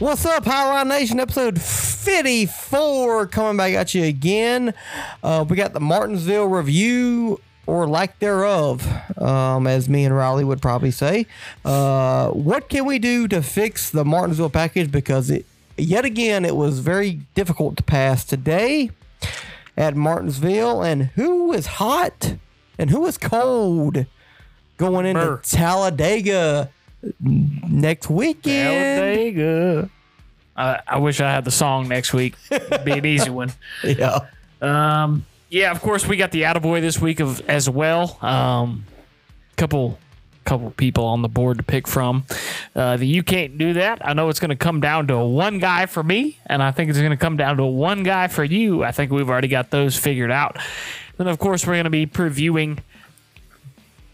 What's up, Highline Nation? Episode 54 coming back at you again. Uh, we got the Martinsville review or lack thereof, um, as me and Riley would probably say. Uh, what can we do to fix the Martinsville package? Because it, yet again, it was very difficult to pass today at Martinsville. And who is hot and who is cold going into Brr. Talladega next weekend? Talladega. I, I wish I had the song next week. It'd be an easy one. Yeah. Um, yeah, of course we got the Attaboy this week of as well. Um, couple couple people on the board to pick from. Uh, the you can't do that. I know it's going to come down to one guy for me, and I think it's going to come down to one guy for you. I think we've already got those figured out. Then of course we're going to be previewing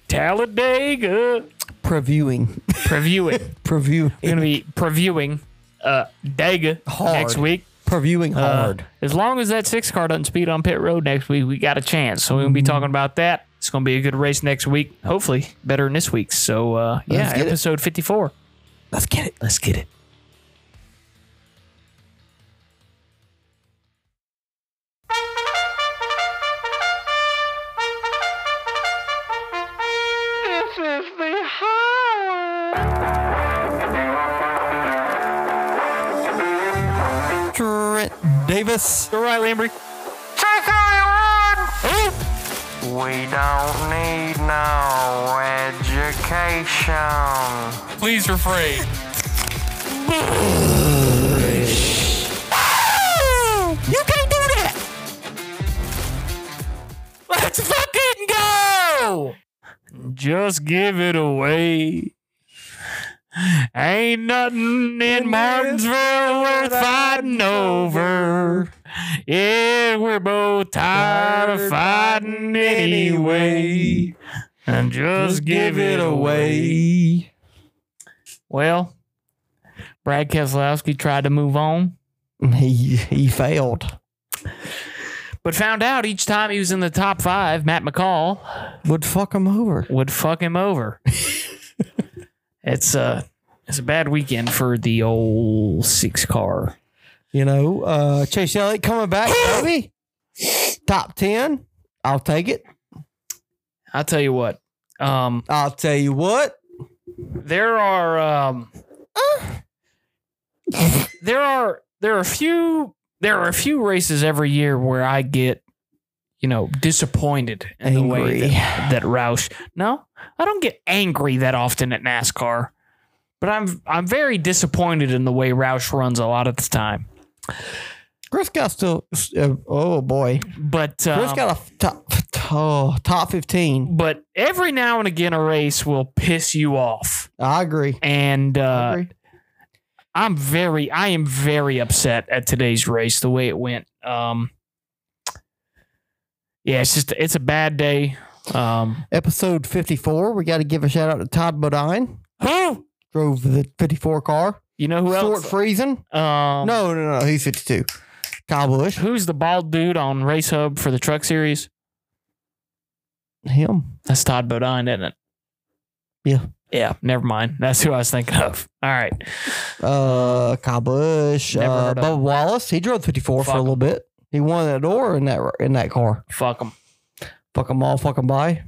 Talladega. Previewing. Previewing. Preview. We're going to be previewing uh, Dega Hard. next week. Previewing Uh, hard. as long as that six car doesn't speed on pit road next week, we got a chance. So we're gonna be Mm-hmm. talking about that. It's gonna be a good race next week. Hopefully, better than this week. So uh, yeah, it. episode fifty four. Let's get it. Let's get it. Davis. All right, Lambry. We don't need no education. Please refrain. You can't do that. Let's fucking go. Just give it away. Ain't nothing in Martinsville worth fighting over. Yeah, we're both tired of fighting anyway. And just give it away. Well, Brad Keselowski tried to move on, He he failed. but found out each time he was in the top five, Matt McCall Would fuck him over. would fuck him over. it's a it's a bad weekend for the old six car. You know, uh, Chase Elliott coming back, baby. Top ten. I'll take it. I'll tell you what. Um, I'll tell you what. there are um, there are there are a few there are a few races every year where I get you know disappointed in the way that, that Roush. No, I don't get angry that often at NASCAR, but I'm I'm very disappointed in the way Roush runs a lot of the time. Chris got still. Uh, oh boy, But Chris um, got a top oh, top fifteen. but every now and again a race will piss you off I agree. and I uh, agree. i'm very i am very upset at today's race the way it went um yeah it's just it's a bad day um Episode fifty four. We got to give a shout out to Todd Bodine. who Drove the fifty four car. you know who Fort else Friesen. um No, no, no. He's fifty two. Kyle Busch. who's the bald dude on race hub for the truck series Him. that's todd bodine isn't it Yeah. yeah never mind that's who i was thinking of all right Uh, Kyle. Never Uh, Bubba him. Wallace. He drove fifty four for a little him. bit. He won that door in that in that car. fuck them Fuck them all. Fuck them by.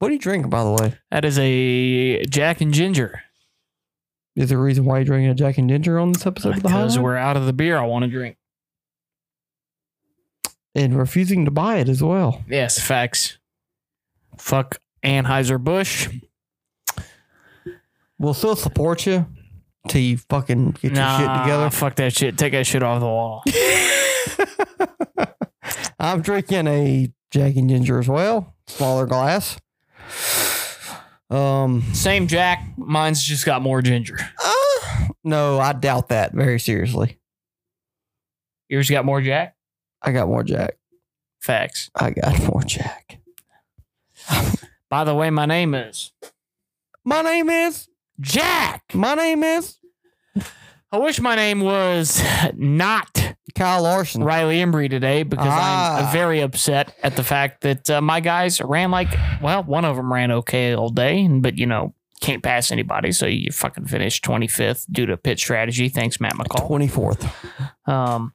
What do you drink, by the way? that is a jack and ginger Is there a reason why you're drinking a Jack and Ginger on this episode of the because Highline? we're out of the beer i want to drink and refusing to buy it as well. Yes, facts. Fuck Anheuser-Busch. We'll still support you till you fucking get your shit Nah, together. Fuck that shit. Take that shit off the wall. I'm drinking a Jack and Ginger as well, smaller glass. Um, Same Jack. Mine's just got more ginger. uh, no, I doubt that very seriously. Yours got more Jack? I got more Jack. Facts. I got more Jack. By the way, my name is My name is. Jack. My name is I wish my name was not Kyle Larson. Riley Embree today because Ah. I'm very upset at the fact that uh, my guys ran like, well, one of them ran okay all day, but you know, can't pass anybody, so you fucking finish 25th due to pit strategy. Thanks, Matt McCall. 24th. Um,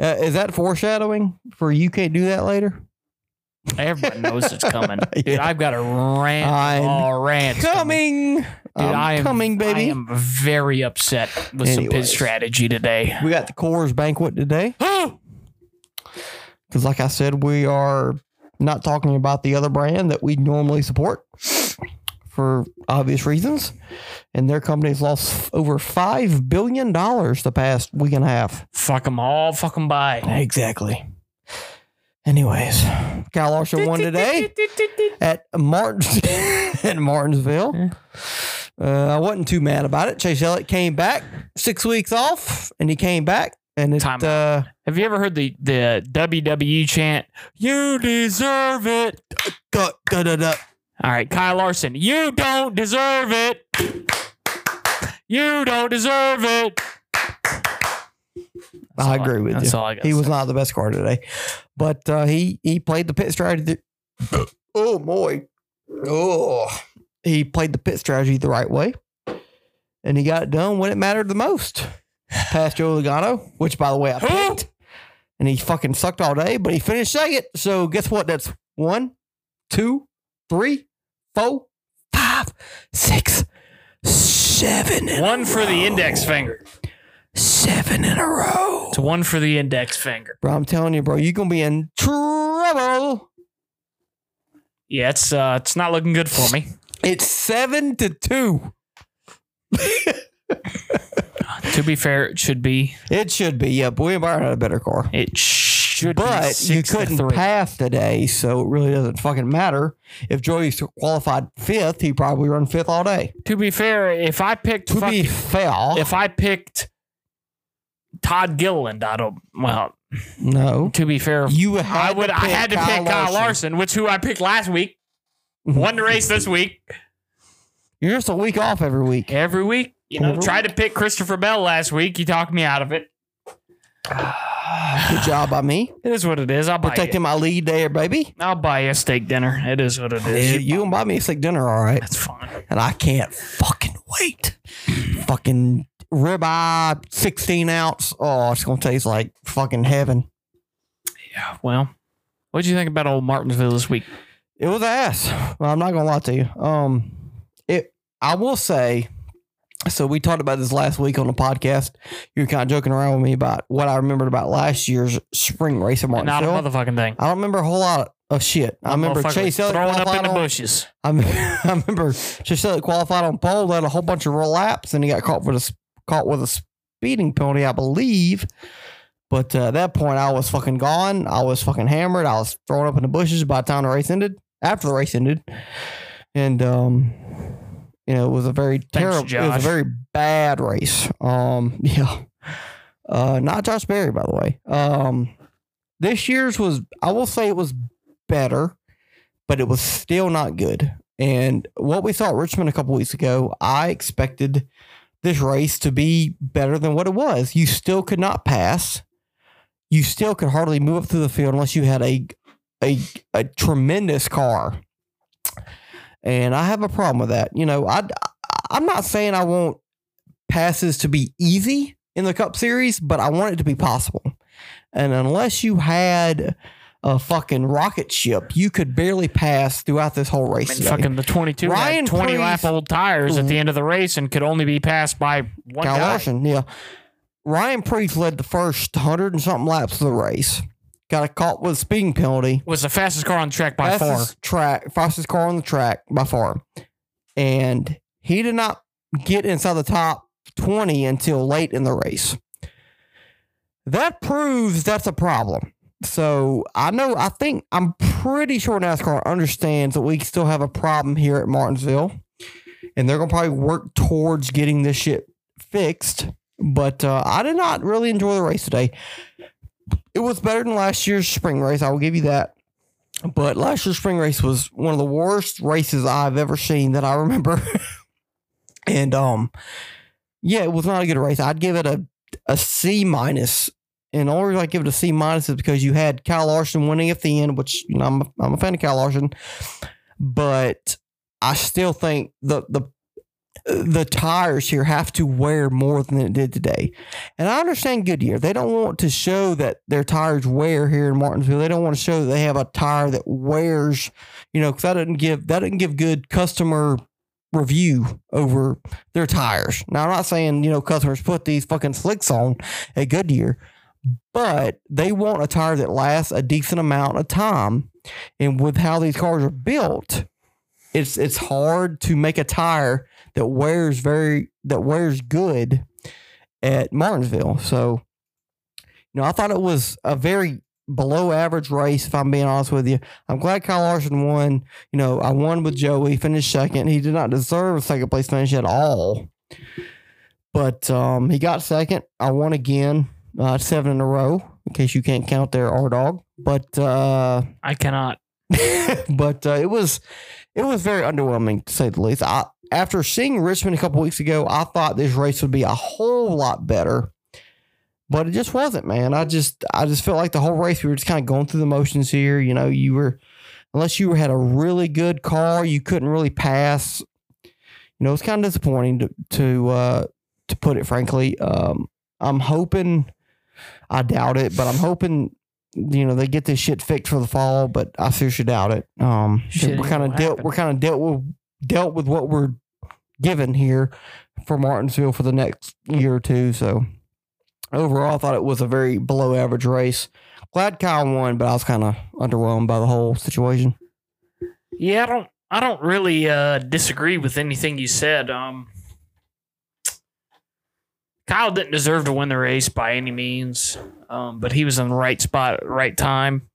Uh, is that foreshadowing for you can't do that later? everybody knows it's coming, dude. Yeah. I've got a rant. I'm rant Coming. Dude, I'm I am coming, baby. I am very upset with some pit strategy today. We got the Coors banquet today. Because, like I said, we are not talking about the other brand that we normally support for obvious reasons. And their company's lost over $5 billion the past week and a half. fuck them all. Fuck them by. Exactly. Anyways, Kyle Larson won today at Martins at Martinsville. Uh, I wasn't too mad about it. Chase Elliott came back six weeks off, and he came back, and it uh, Have you ever heard the the WWE chant? You deserve it. da, da, da, da. All right, Kyle Larson, you don't deserve it. You don't deserve it. That's I agree with that's you. I. He was not the best car today, but uh, he he played the pit strategy. oh boy, oh, he played the pit strategy the right way, and he got it done when it mattered the most. Past Joe Logano, which by the way I picked, and he fucking sucked all day, but he finished second. So guess what? That's one, two, three, four, five, six, seven. one for the index finger. Seven in a row. It's one for the index finger. Bro, I'm telling you, bro, you're gonna be in trouble. Yeah, it's uh, it's not looking good for me. It's seven to two. To be fair, it should be. It should be. Yeah, William Byron had a better car. It should. But you to couldn't three. pass today, so it really doesn't fucking matter. If Joey qualified fifth, he probably run fifth all day. To be fair, if I picked To fucking- be fair, if I picked Todd Gilliland, I don't. Well, no, to be fair, you had I would. To I had to pick Kyle Larson, which who I picked last week. Mm-hmm. Won the race this week. You're just a week off every week. Every week, you know, Every tried to pick Christopher Bell last week. You talked me out of it. Good job by me It is what it is. I'll buy protecting you. my lead there, baby. I'll buy you a steak dinner. It is what it is. You, you can buy me a steak dinner, all right? That's fine. and I can't fucking wait. fucking ribeye, 16 ounce. Oh, it's gonna taste like fucking heaven. Yeah. Well, what'd you think about old Martinsville this week? It was ass. Well, I'm not gonna lie to you. Um, it. I will say. So we talked about this last week on the podcast. You were kind of joking around with me about what I remembered about last year's spring race in Not a Martinsville. motherfucking thing. I don't remember a whole lot of shit. I remember Chase Elliott throwing up in the on- bushes. I, me- I remember Chase Elliott qualified on pole, led a whole bunch of roll laps, and he got caught with a s- caught with a speeding penalty, I believe. But uh, at that point, I was fucking gone. I was fucking hammered. I was thrown up in the bushes by the time the race ended. After the race ended, and um, you know, it was a very terrible. It was a very bad race. Um, yeah. Uh, not Josh Berry, by the way. Um, this year's was, I will say, it was better, but it was still not good. And what we saw at Richmond a couple weeks ago, I expected this race to be better than what it was. You still could not pass. You still could hardly move up through the field unless you had a a, a tremendous car. And I have a problem with that. You know, I I'm not saying I want passes to be easy in the Cup Series, but I want it to be possible. And unless you had a fucking rocket ship, you could barely pass throughout this whole race. And fucking the 22 Ryan had 20 lap old tires at the mm-hmm. end of the race and could only be passed by one Kyle guy. Larson, yeah. Ryan Preece led the first hundred and something laps of the race. Got a caught with a speeding penalty. Was the fastest car on the track by far. fastest track, fastest car on the track by far, and he did not get inside the top twenty until late in the race. That proves that's a problem. So I know, I think, I'm pretty sure NASCAR understands that we still have a problem here at Martinsville, and they're gonna probably work towards getting this shit fixed. But uh, I did not really enjoy the race today. It was better than last year's spring race. I will give you that. But last year's spring race was one of the worst races I've ever seen that I remember. and um, yeah, it was not a good race. I'd give it a a C minus. And the only reason I give it a C minus is because you had Kyle Larson winning at the end, which you know I'm a, I'm a fan of Kyle Larson, but I still think the the the tires here have to wear more than it did today. And I understand Goodyear. They don't want to show that their tires wear here in Martinsville. They don't want to show that they have a tire that wears, you know, because that doesn't give that doesn't give good customer review over their tires. Now I'm not saying, you know, customers put these fucking slicks on at Goodyear, but they want a tire that lasts a decent amount of time. And with how these cars are built, it's it's hard to make a tire that wears very that wears good at Martinsville. So, you know, I thought it was a very below average race. If I'm being honest with you, I'm glad Kyle Larson won. You know, I won with Joey, finished second. He did not deserve a second place finish at all, but um, he got second. I won again, uh, seven in a row. In case you can't count there, R dog. But uh, I cannot. but uh, it was it was very underwhelming to say the least. I, after seeing Richmond a couple weeks ago, I thought this race would be a whole lot better, but it just wasn't, man. I just I just felt like the whole race we were just kind of going through the motions here. You know, you were unless you had a really good car, you couldn't really pass. You know, it's kind of disappointing to to uh, to put it frankly. Um, I'm hoping, I doubt it, but I'm hoping you know they get this shit fixed for the fall, but I seriously doubt it. Um, Shit we're kind of dealt. We're kind of dealt with dealt with what we're given here for Martinsville for the next year or two. So overall, I thought it was a very below average race. Glad Kyle won, but I was kind of underwhelmed by the whole situation. Yeah, I don't. I don't really uh, disagree with anything you said. Um, Kyle didn't deserve to win the race by any means, um, but he was in the right spot at the right time.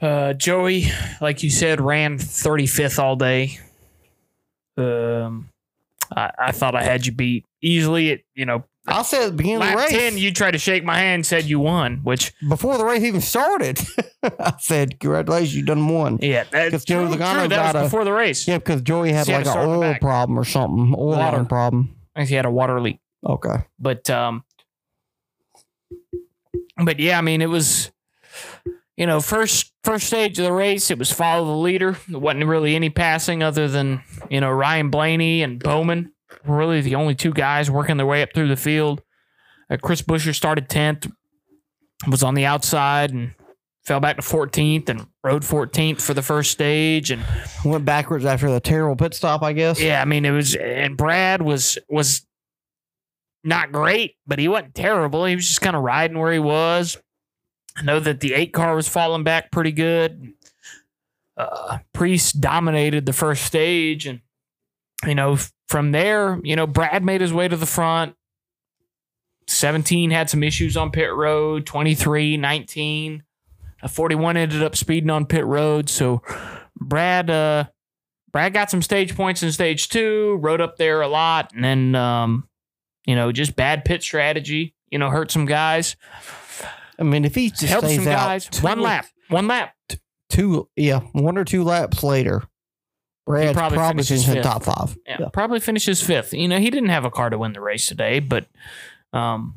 Uh, Joey, like you said, ran 35th all day. Um, I, I thought I had you beat easily. It, you know, I said at the beginning of the race 10, you tried to shake my hand, and said you won, which, before the race even started. I said, "Congratulations, you done won." yeah, that's 'Cause true, Joey Logano that got was a- before the race. Yeah, because Joey had had like an start in the oil problem or something, oil Water. problem. I think he had a water leak. Okay. but um but yeah i mean it was you know first first stage of the race it was follow the leader there wasn't really any passing other than you know ryan blaney and bowman were really the only two guys working their way up through the field uh, chris buescher started 10th was on the outside and fell back to 14th and rode 14th for the first stage and Went backwards after the terrible pit stop, I guess. yeah, I mean it was, and Brad was was not great, but he wasn't terrible. He was just kind of riding where he was. I know that the eight car was falling back pretty good. Uh, Preece dominated the first stage, and you know from there, you know Brad made his way to the front. 17 had some issues on pit road, 23, 19. Uh, 41 ended up speeding on pit road. So Brad uh Brad got some stage points in stage two, rode up there a lot, and then um, you know, just bad pit strategy, you know, hurt some guys. I mean, if he just Helped stays some out guys. One lap. One lap. two, yeah, one or two laps later, Brad's probably probably, finishes fifth. top five. Yeah, Yeah. Probably finishes fifth. You know, he didn't have a car to win the race today, but um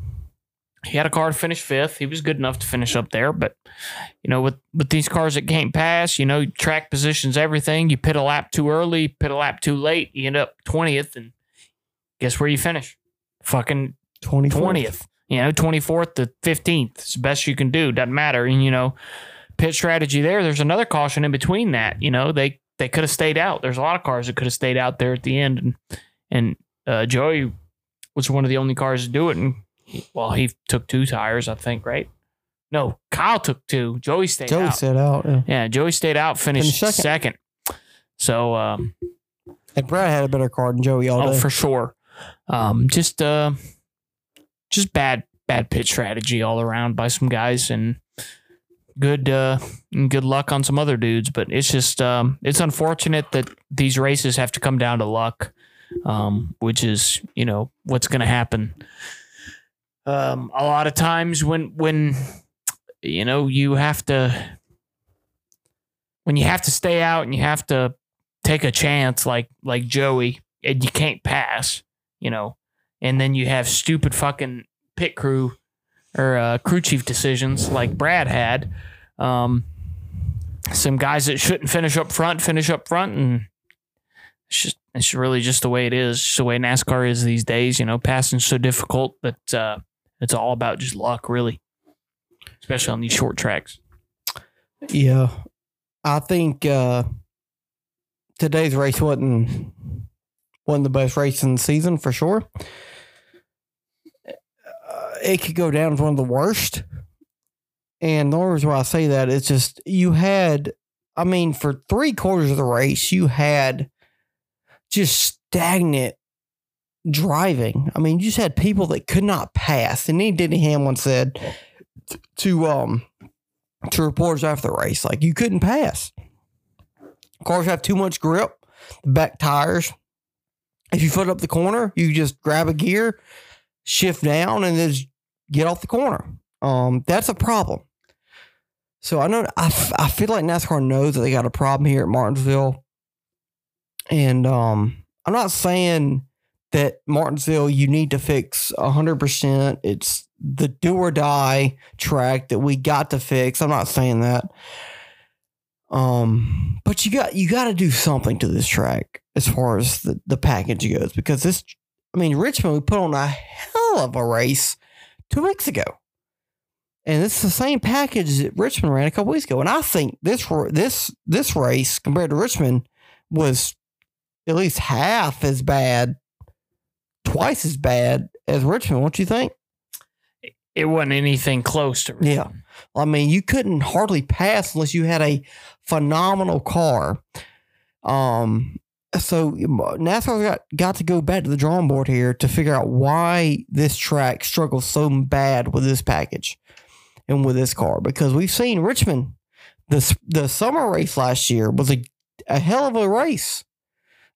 he had a car to finish fifth. He was good enough to finish up there, but you know, with with these cars that can't pass, you know, track positions everything. You pit a lap too early, pit a lap too late, you end up twentieth, and guess where you finish? Fucking 24th. twentieth. You know, twenty fourth to fifteenth. It's the best you can do. Doesn't matter. And you know, pit strategy there. There's another caution in between that. You know, they they could have stayed out. There's a lot of cars that could have stayed out there at the end, and and uh, Joey was one of the only cars to do it. And he, well, he took two tires, I think, right? No, Kyle took two. Joey stayed Joey out. set out. Yeah. yeah, Joey stayed out, finished, Finished second. second. So um, And Brad had a better car than Joey all Oh, day. for sure. Um, just uh, just bad bad pitch strategy all around by some guys, and good uh, good luck on some other dudes. But it's just um, it's unfortunate that these races have to come down to luck, um, which is you know what's going to happen. Um, a lot of times when when you know you have to when you have to stay out and you have to take a chance like like Joey and you can't pass, you know, and then you have stupid fucking pit crew or uh, crew chief decisions like Brad had. Um, some guys that shouldn't finish up front finish up front, and It's just it's really just the way it is. Just the way NASCAR is these days. You know, passing's so difficult that uh, it's all about just luck, really, especially on these short tracks. Yeah. I think uh, today's race wasn't wasn't the best race in the season for sure. It could go down as one of the worst. And the only reason why I say that is just you had, I mean, for three quarters of the race, you had just stagnant driving. I mean, you just had people that could not pass. And then Denny Hamlin said to um to reporters after the race, like you couldn't pass. Cars have too much grip, the back tires. If you foot up the corner, you just grab a gear, shift down, and then get off the corner. Um, that's a problem. So I know I, f- I feel like NASCAR knows that they got a problem here at Martinsville, and um, I'm not saying that Martinsville you need to fix hundred percent. It's the do or die track that we got to fix. I'm not saying that. Um, but you got you got to do something to this track as far as the, the package goes because this I mean Richmond we put on a hell of a race two weeks ago. And it's the same package that Richmond ran a couple weeks ago. And I think this this this race compared to Richmond was at least half as bad, twice as bad as Richmond. What you think? It wasn't anything close to. Yeah. I mean, you couldn't hardly pass unless you had a phenomenal car. Um, so NASCAR got, got to go back to the drawing board here to figure out why this track struggles so bad with this package and with this car because we've seen Richmond the the summer race last year was a, a hell of a race.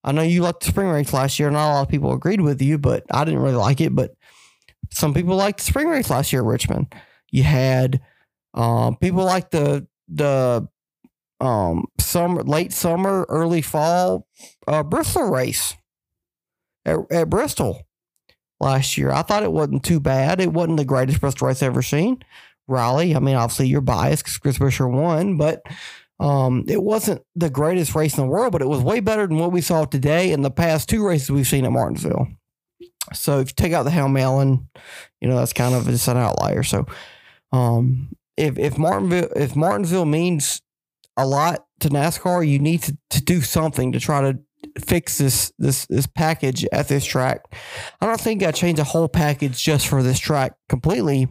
I know you liked the spring race last year. Not a lot of people agreed with you, but I didn't really like it. But some people liked the spring race last year at Richmond. You had um, people like the the um, summer, late summer, early fall uh, Bristol race at, at Bristol last year. I thought it wasn't too bad. It wasn't the greatest Bristol race I've ever seen. rally I mean, obviously you're biased because Chris Buescher won, but um, it wasn't the greatest race in the world, but it was way better than what we saw today in the past two races we've seen at Martinsville. So if you take out the Hail Melon, you know that's kind of just an outlier. So um, if if Martinville if Martinsville means a lot to NASCAR, you need to, to do something to try to fix this this this package at this track. I don't think I changed the whole package just for this track completely,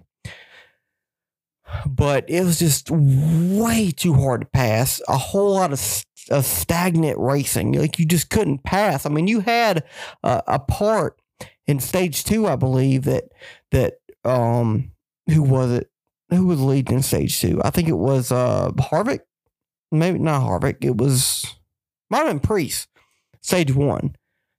but it was just way too hard to pass. A whole lot of, of stagnant racing, like you just couldn't pass. I mean, you had a, a part in stage two, I believe that that um who was it? Who was leading in stage two? I think it was uh Harvick. Maybe not Harvick. It was might have been Preece. Stage one.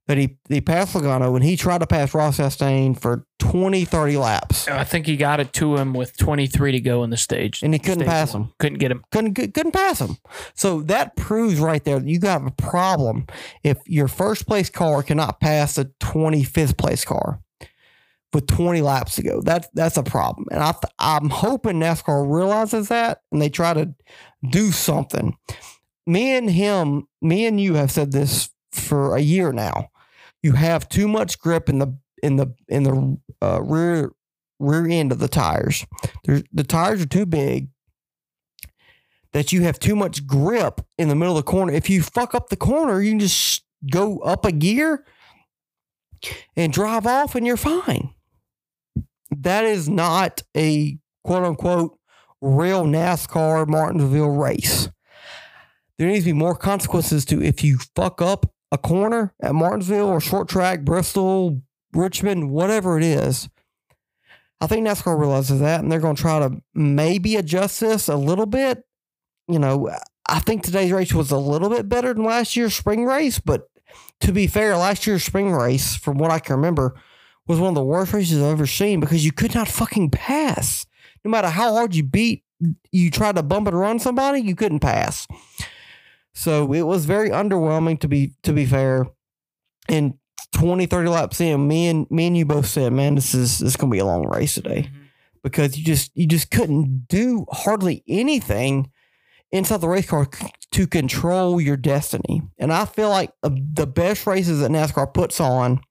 But he, he passed Logano and he tried to pass Ross Chastain for 20, 30 laps. I think he got it to him with 23 to go in the stage. And he couldn't Stage pass one. him. Couldn't get him. couldn't couldn't pass him. So that proves right there that you got a problem if your first place car cannot pass a 25th place car with 20 laps to go. That's that's a problem. And I th- I'm hoping NASCAR realizes that and they try to do something. Me and him, me and you have said this for a year now. You have too much grip in the in the in the uh, rear rear end of the tires. There's, the tires are too big that you have too much grip in the middle of the corner. If you fuck up the corner, you can just go up a gear and drive off and you're fine. That is not a quote unquote real NASCAR Martinsville race. There needs to be more consequences to if you fuck up a corner at Martinsville or short track, Bristol, Richmond, whatever it is. I think NASCAR realizes that and they're going to try to maybe adjust this a little bit you know, I think today's race was a little bit better than last year's spring race, but to be fair, last year's spring race, from what I can remember, was one of the worst races I've ever seen because you could not fucking pass. No matter how hard you beat, you tried to bump and run somebody, you couldn't pass. So it was very underwhelming to be to be fair. And 20, 30 laps in, me and me and you both said, man, this is this is gonna be a long race today because you just you just couldn't do hardly anything inside the race car to control your destiny. And I feel like uh, the best races that NASCAR puts on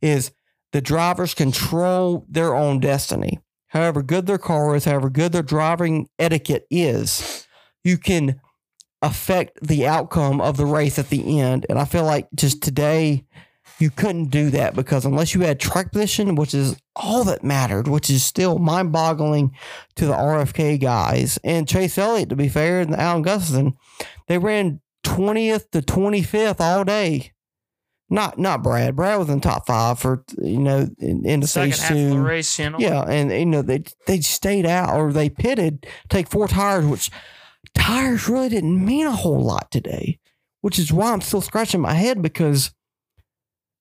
is the drivers control their own destiny. However good their car is, however good their driving etiquette is, you can affect the outcome of the race at the end. And I feel like just today, you couldn't do that because unless you had track position, which is all that mattered, which is still mind boggling to the RFK guys and Chase Elliott, to be fair, and Alan Gustafson, they ran 20th to 25th all day. Not not Brad. Brad was in top five for you know in, in the Second stage half of the race, you know. Yeah, and you know they they stayed out or they pitted, take four tires, which tires really didn't mean a whole lot today. Which is why I'm still scratching my head because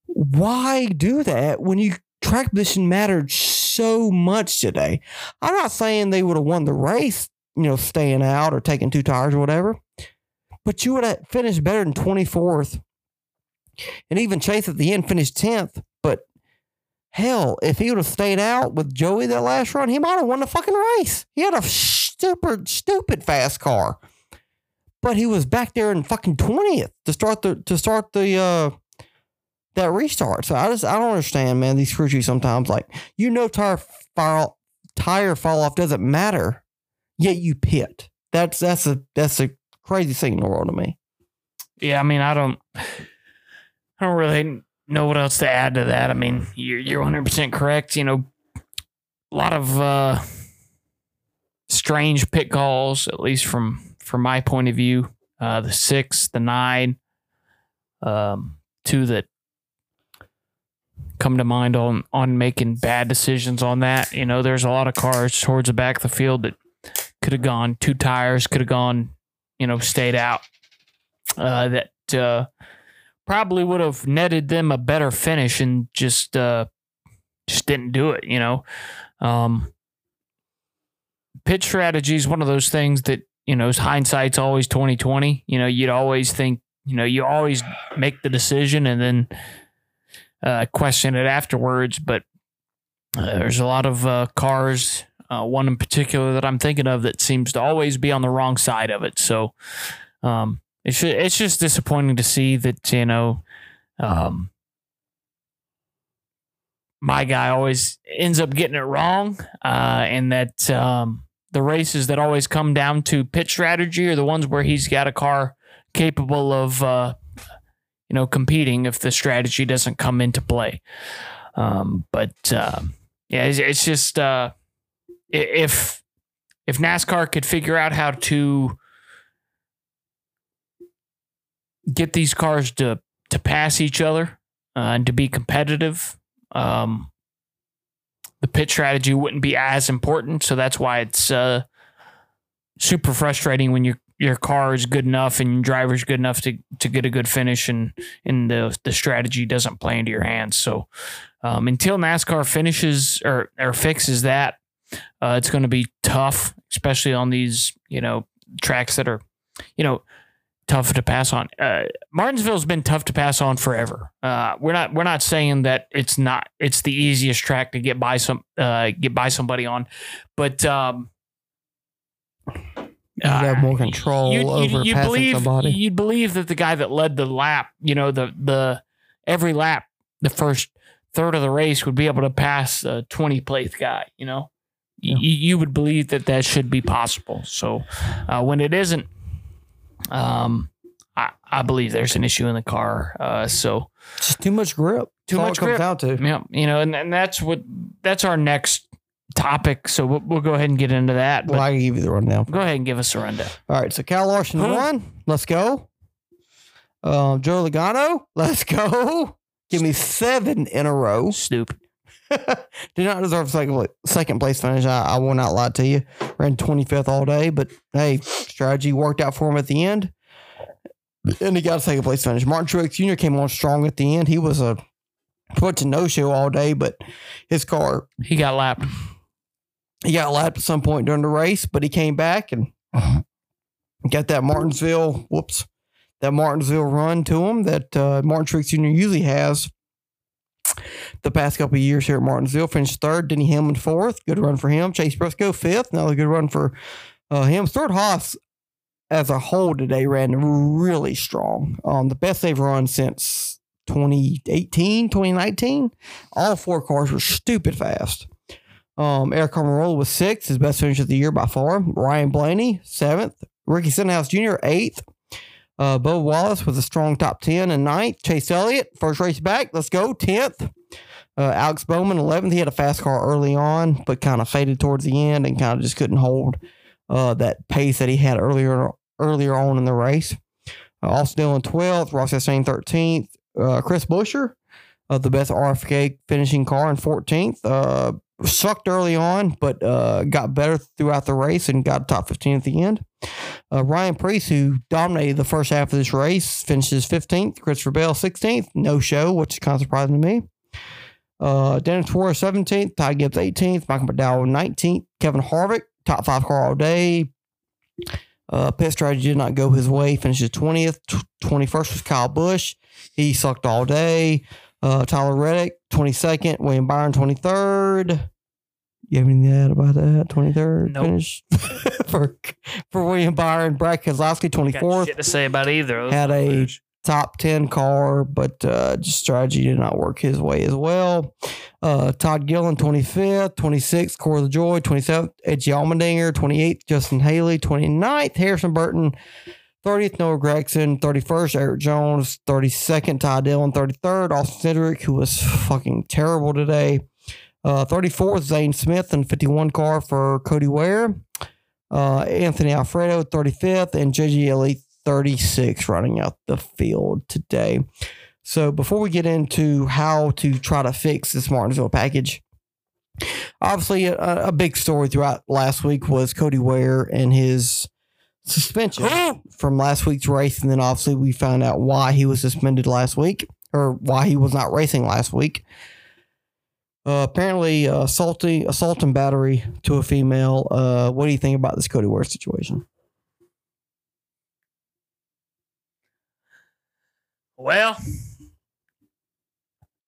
why do that when you track position mattered so much today? I'm not saying they would have won the race, you know, staying out or taking two tires or whatever, but you would have finished better than 24th. And even Chase at the end finished 10th, but Hell, if he would have stayed out with Joey that last run, he might have won the fucking race. He had a stupid, stupid fast car, but he was back there in fucking twentieth to start the to start the uh that restart. So I just I don't understand, man. These crew chiefs sometimes like you know tire fall tire fall off doesn't matter, yet you pit. That's that's a that's a crazy thing in the world to me. Yeah, I mean, I don't, I don't really know what else to add to that. I mean, you're you're 100 percent correct. You know, a lot of uh, strange pit calls, at least from from my point of view. Uh, the six, the nine, um, two that come to mind on on making bad decisions on that. You know, there's a lot of cars towards the back of the field that could have gone two tires, could have gone, you know, stayed out. Uh, that uh, probably would have netted them a better finish and just uh, just didn't do it. You know, um, pitch strategy is one of those things that you know hindsight's always twenty twenty. You know, you'd always think you know you always make the decision and then uh, question it afterwards. But uh, there's a lot of uh, cars. Uh, one in particular that I'm thinking of that seems to always be on the wrong side of it. So, um, it's it's just disappointing to see that you know um, my guy always ends up getting it wrong, uh, and that um, the races that always come down to pit strategy are the ones where he's got a car capable of uh, you know competing if the strategy doesn't come into play. Um, but um yeah, it's, it's just uh, if if NASCAR could figure out how to get these cars to to pass each other uh, and to be competitive, um, the pit strategy wouldn't be as important. So that's why it's uh, super frustrating when your your car is good enough and your driver's good enough to to get a good finish and and the the strategy doesn't play into your hands. So um, until NASCAR finishes or or fixes that, uh, it's going to be tough, especially on these you know tracks that are you know tough to pass on. Uh, Martinsville's been tough to pass on forever. Uh, we're not we're not saying that it's not it's the easiest track to get by some uh, get by somebody on, but um, You have more control you'd- you'd- over you'd passing believe, somebody. You'd believe that the guy that led the lap, you know, the the every lap, the first third of the race would be able to pass a twenty place guy. You know, Yeah. you, you would believe that that should be possible. So uh, when it isn't, um, I, I believe there's an issue in the car. Uh, so Just too much grip. Too much it comes grip. down to. yeah, you know, and, and that's what that's our next topic. So we'll, we'll go ahead and get into that. Well, I can give you the rundown. go ahead and give us a rundown. All right, so Cal Larson Huh? won. Let's go. Um, Joe Logano, let's go. Give me seven in a row. Stupid. Did not deserve second second place finish. I, I will not lie to you. Ran twenty fifth all day, but hey, strategy worked out for him at the end, and he got a second place finish. Martin Truex Jr. came on strong at the end. He was a put to no show all day, but his car He got lapped. he got lapped at some point during the race, but he came back and got that Martinsville, whoops, that Martinsville run to him that uh, Martin Truex Jr. usually has the past couple of years here at Martinsville. Finished third, Denny Hamlin fourth. Good run for him. Chase Briscoe fifth. Another good run for uh, him. Stewart-Haas as a whole today ran really strong. Um, the best they've run since 2018, 2019. All four cars were stupid fast. Um, Eric Almirola was sixth, his best finish of the year by far. Ryan Blaney, seventh. Ricky Stenhouse Jr., eighth. Uh, Bo Wallace was a strong top 10 and ninth. Chase Elliott, first race back. Let's go, 10th. Uh, Alex Bowman, 11th. He had a fast car early on, but kind of faded towards the end and kind of just couldn't hold uh, that pace that he had earlier earlier on in the race. Uh, Austin Dillon, 12th. Ross Chastain, 13th. Uh, Chris Buescher, uh, the best RFK finishing car in 14th. Uh, sucked early on, but got better throughout the race and got top 15 at the end. Uh, Ryan Preece, who dominated the first half of this race, finishes 15th. Christopher Bell, 16th. No show, which is kind of surprising to me. Uh, Dennis Torres, 17th. Ty Gibbs, 18th. Michael McDowell, 19th. Kevin Harvick, top five car all day. Uh, pit strategy did not go his way. Finishes 20th. 21st was Kyle Busch. He sucked all day. Uh, Tyler Reddick, 22nd. William Byron, 23rd. You have anything to add about that? 23rd Nope. finish for for William Byron. Brad Keselowski, Got 24th. shit to say about either. Had a players. top 10 car, but uh, just strategy did not work his way as well. Uh, Todd Gillen, 25th, 26th, Corey LaJoie, 27th, AJ Allmendinger, 28th, Justin Haley, 29th, Harrison Burton, 30th, Noah Gragson, 31st, Erik Jones, 32nd, Ty Dillon, 33rd, Austin Cindric, who was fucking terrible today. Uh, 34th, Zane Smith, and 51 car for Cody Ware. Uh, Anthony Alfredo, 35th, and JJ Yeley, 36 running out the field today. So before we get into how to try to fix this Martinsville package, obviously a, a big story throughout last week was Cody Ware and his suspension from last week's race, and then obviously we found out why he was suspended last week or why he was not racing last week. Uh, apparently, uh, assaulting assault and battery to a female. Uh, what do you think about this Cody Ware situation? Well,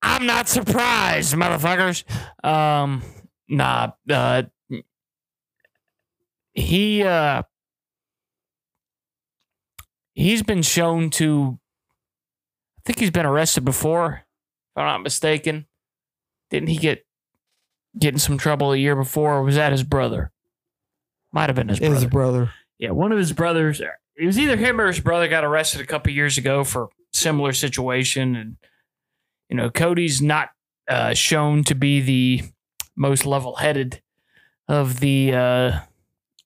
I'm not surprised, motherfuckers. Um, nah, uh, he uh, he's been shown to. I think he's been arrested before, if I'm not mistaken. Didn't he get get in some trouble a year before, or was that his brother? Might have been his brother. His brother. Yeah, one of his brothers. It was either him or his brother got arrested a couple years ago for similar situation, and you know Cody's not uh, shown to be the most level-headed of the uh,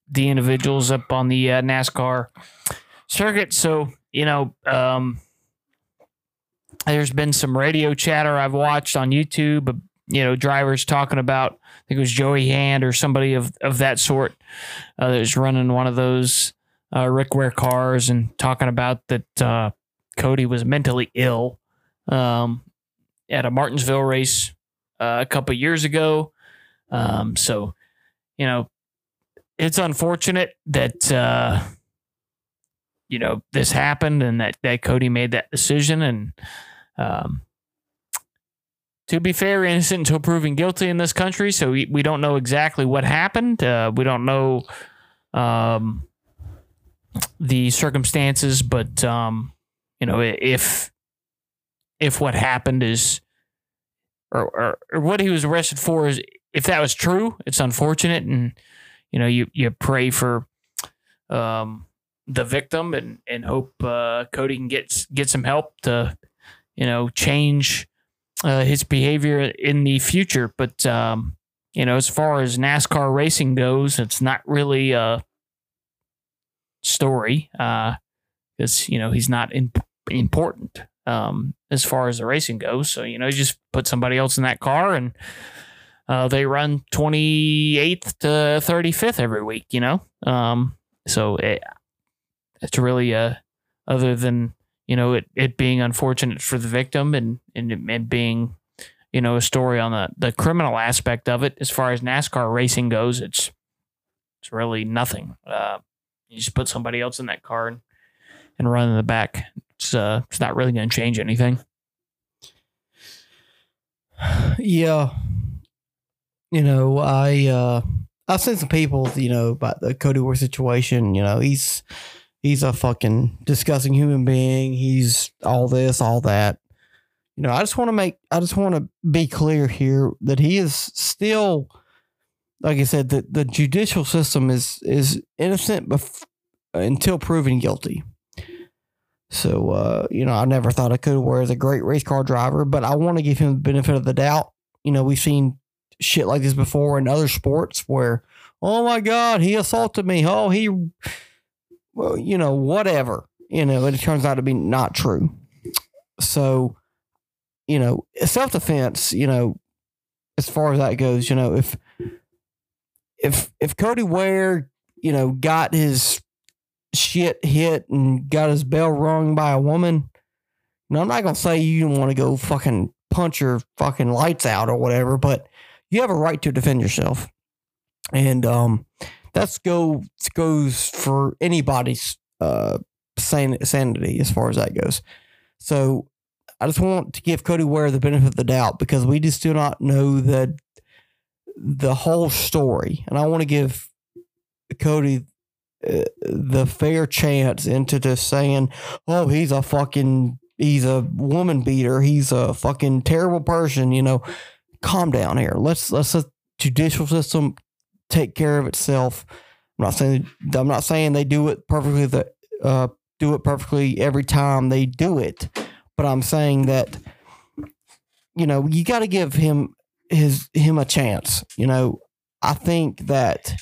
the individuals up on the uh, NASCAR circuit. So you know, um, there's been some radio chatter I've watched on YouTube. You know, drivers talking about. I think it was Joey Hand or somebody of of that sort uh, that was running one of those uh, Rick Ware cars and talking about that uh, Cody was mentally ill um, at a Martinsville race uh, a couple years ago. Um, so, you know, it's unfortunate that uh, you know this happened and that that Cody made that decision. And um, to be fair, innocent until proven guilty in this country. So we, we don't know exactly what happened. Uh, we don't know um, the circumstances, but um, you know if if what happened is or, or or what he was arrested for is if that was true, it's unfortunate, and you know you you pray for um, the victim and and hope uh, Cody can get get some help to you know change uh, his behavior in the future. But um, you know, as far as NASCAR racing goes, it's not really a story because you know he's not in, important um, as far as the racing goes. So you know, you just put somebody else in that car and uh, they run 28th to 35th every week. You know, um, so it, it's really uh, other than you know it, it being unfortunate for the victim and and, and being you know a story on the the criminal aspect of it as far as NASCAR racing goes it's it's really nothing uh, you just put somebody else in that car and, and run in the back it's uh it's not really going to change anything Yeah. You know, I uh I've seen some people, you know, about the Cody Ware situation. You know, he's he's a fucking disgusting human being. He's all this, all that. You know, I just want to make, I just want to be clear here that he is still, like I said, the, the judicial system is is innocent bef- until proven guilty. So, uh, you know, I never thought I could wear as a great race car driver, but I want to give him the benefit of the doubt. You know, we've seen shit like this before in other sports where, oh my God, he assaulted me. Oh, he, well, you know, whatever. You know, and it turns out to be not true. So, you know, self defense, you know, as far as that goes, you know, if, if, if Cody Ware, you know, got his shit hit and got his bell rung by a woman, now I'm not gonna say you don't want to go fucking punch your fucking lights out or whatever, but you have a right to defend yourself, and um, that's go goes for anybody's uh san- sanity as far as that goes. So I just want to give Cody Ware the benefit of the doubt because we just do not know the the whole story, and I want to give Cody uh, the fair chance into just saying, "Oh, he's a fucking he's a woman beater. He's a fucking terrible person." You know, calm down here. Let's let's let judicial system take care of itself. I'm not saying I'm not saying they do it perfectly. The uh, do it perfectly every time they do it, but I'm saying that you know you got to give him his him a chance. You know, I think that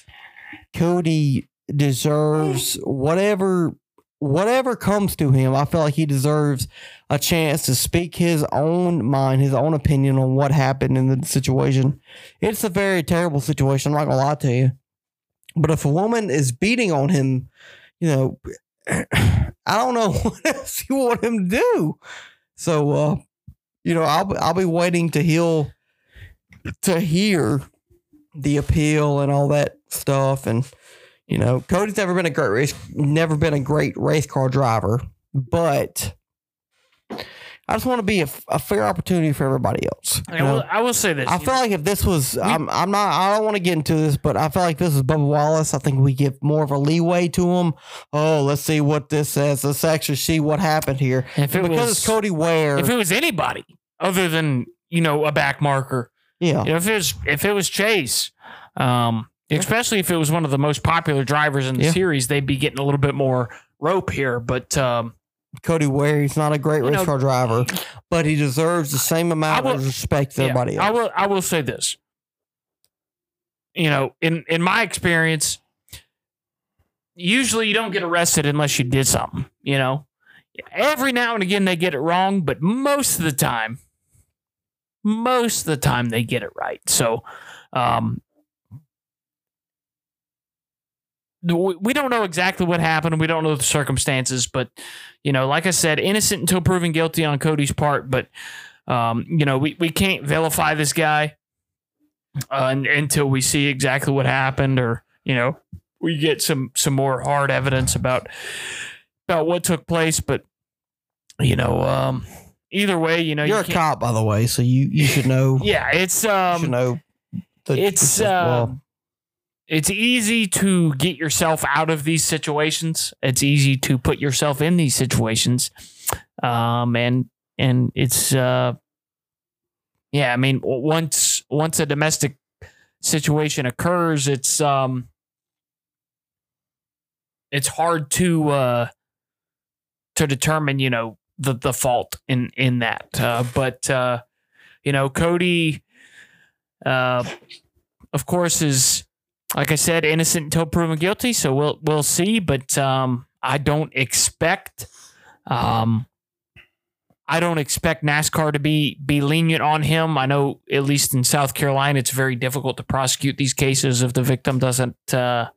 Cody deserves whatever whatever comes to him. I feel like he deserves a chance to speak his own mind, his own opinion on what happened in the situation. It's a very terrible situation. I'm not gonna lie to you. But if a woman is beating on him, you know, I don't know what else you want him to do. So, uh, you know, I'll I'll be waiting to heal to hear the appeal and all that stuff. And you know, Cody's never been a great race, never been a great race car driver, but I just want to be a, a fair opportunity for everybody else. I will. I will say this. I feel know, like if this was, I'm, I'm not, I don't want to get into this, but I feel like this is Bubba Wallace. I think we give more of a leeway to him. Oh, let's see what this says. Let's actually see what happened here. if it because was it's Cody Ware, if it was anybody other than you know a back marker, yeah, you know, if it was if it was Chase, um, especially if it was one of the most popular drivers in the Yeah. series, they'd be getting a little bit more rope here. But um, Cody Ware, he's not a great race know- car driver, but he deserves the same amount I of respect as yeah, everybody I else. will I will say this. You know, in in my experience, usually you don't get arrested unless you did something. You know, every now and again they get it wrong, but most of the time, most of the time they get it right. So, um, we don't know exactly what happened. We don't know the circumstances, but you know, like I said, innocent until proven guilty on Cody's part. But um, you know, we, we can't vilify this guy uh, until we see exactly what happened, or you know, we get some some more hard evidence about about what took place. But you know, um, either way, you know, You're you a cop, by the way, so you you should know. Yeah, it's um, you should um, know. The, it's uh, well, it's easy to get yourself out of these situations. It's easy to put yourself in these situations, um, and and it's uh, yeah. I mean, once once a domestic situation occurs, it's um, it's hard to uh, to determine, you know, the the fault in in that. Uh, but uh, you know, Cody, uh, of course, is like I said, innocent until proven guilty. So we'll we'll see. But um, I don't expect um, I don't expect NASCAR to be be lenient on him. I know at least in South Carolina, it's very difficult to prosecute these cases if the victim doesn't uh,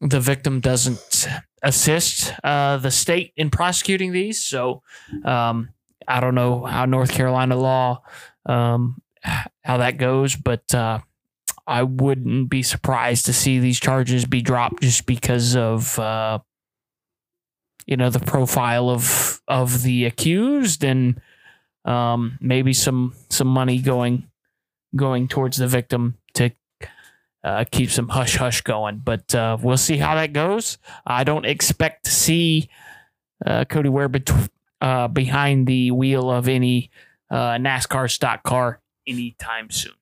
the victim doesn't assist uh, the state in prosecuting these. So um, I don't know how North Carolina law um, how that goes, but uh, I wouldn't be surprised to see these charges be dropped just because of uh, you know the profile of of the accused and um, maybe some some money going going towards the victim to uh, keep some hush hush going. But uh, we'll see how that goes. I don't expect to see uh, Cody Ware bet- uh, behind the wheel of any uh, NASCAR stock car anytime soon.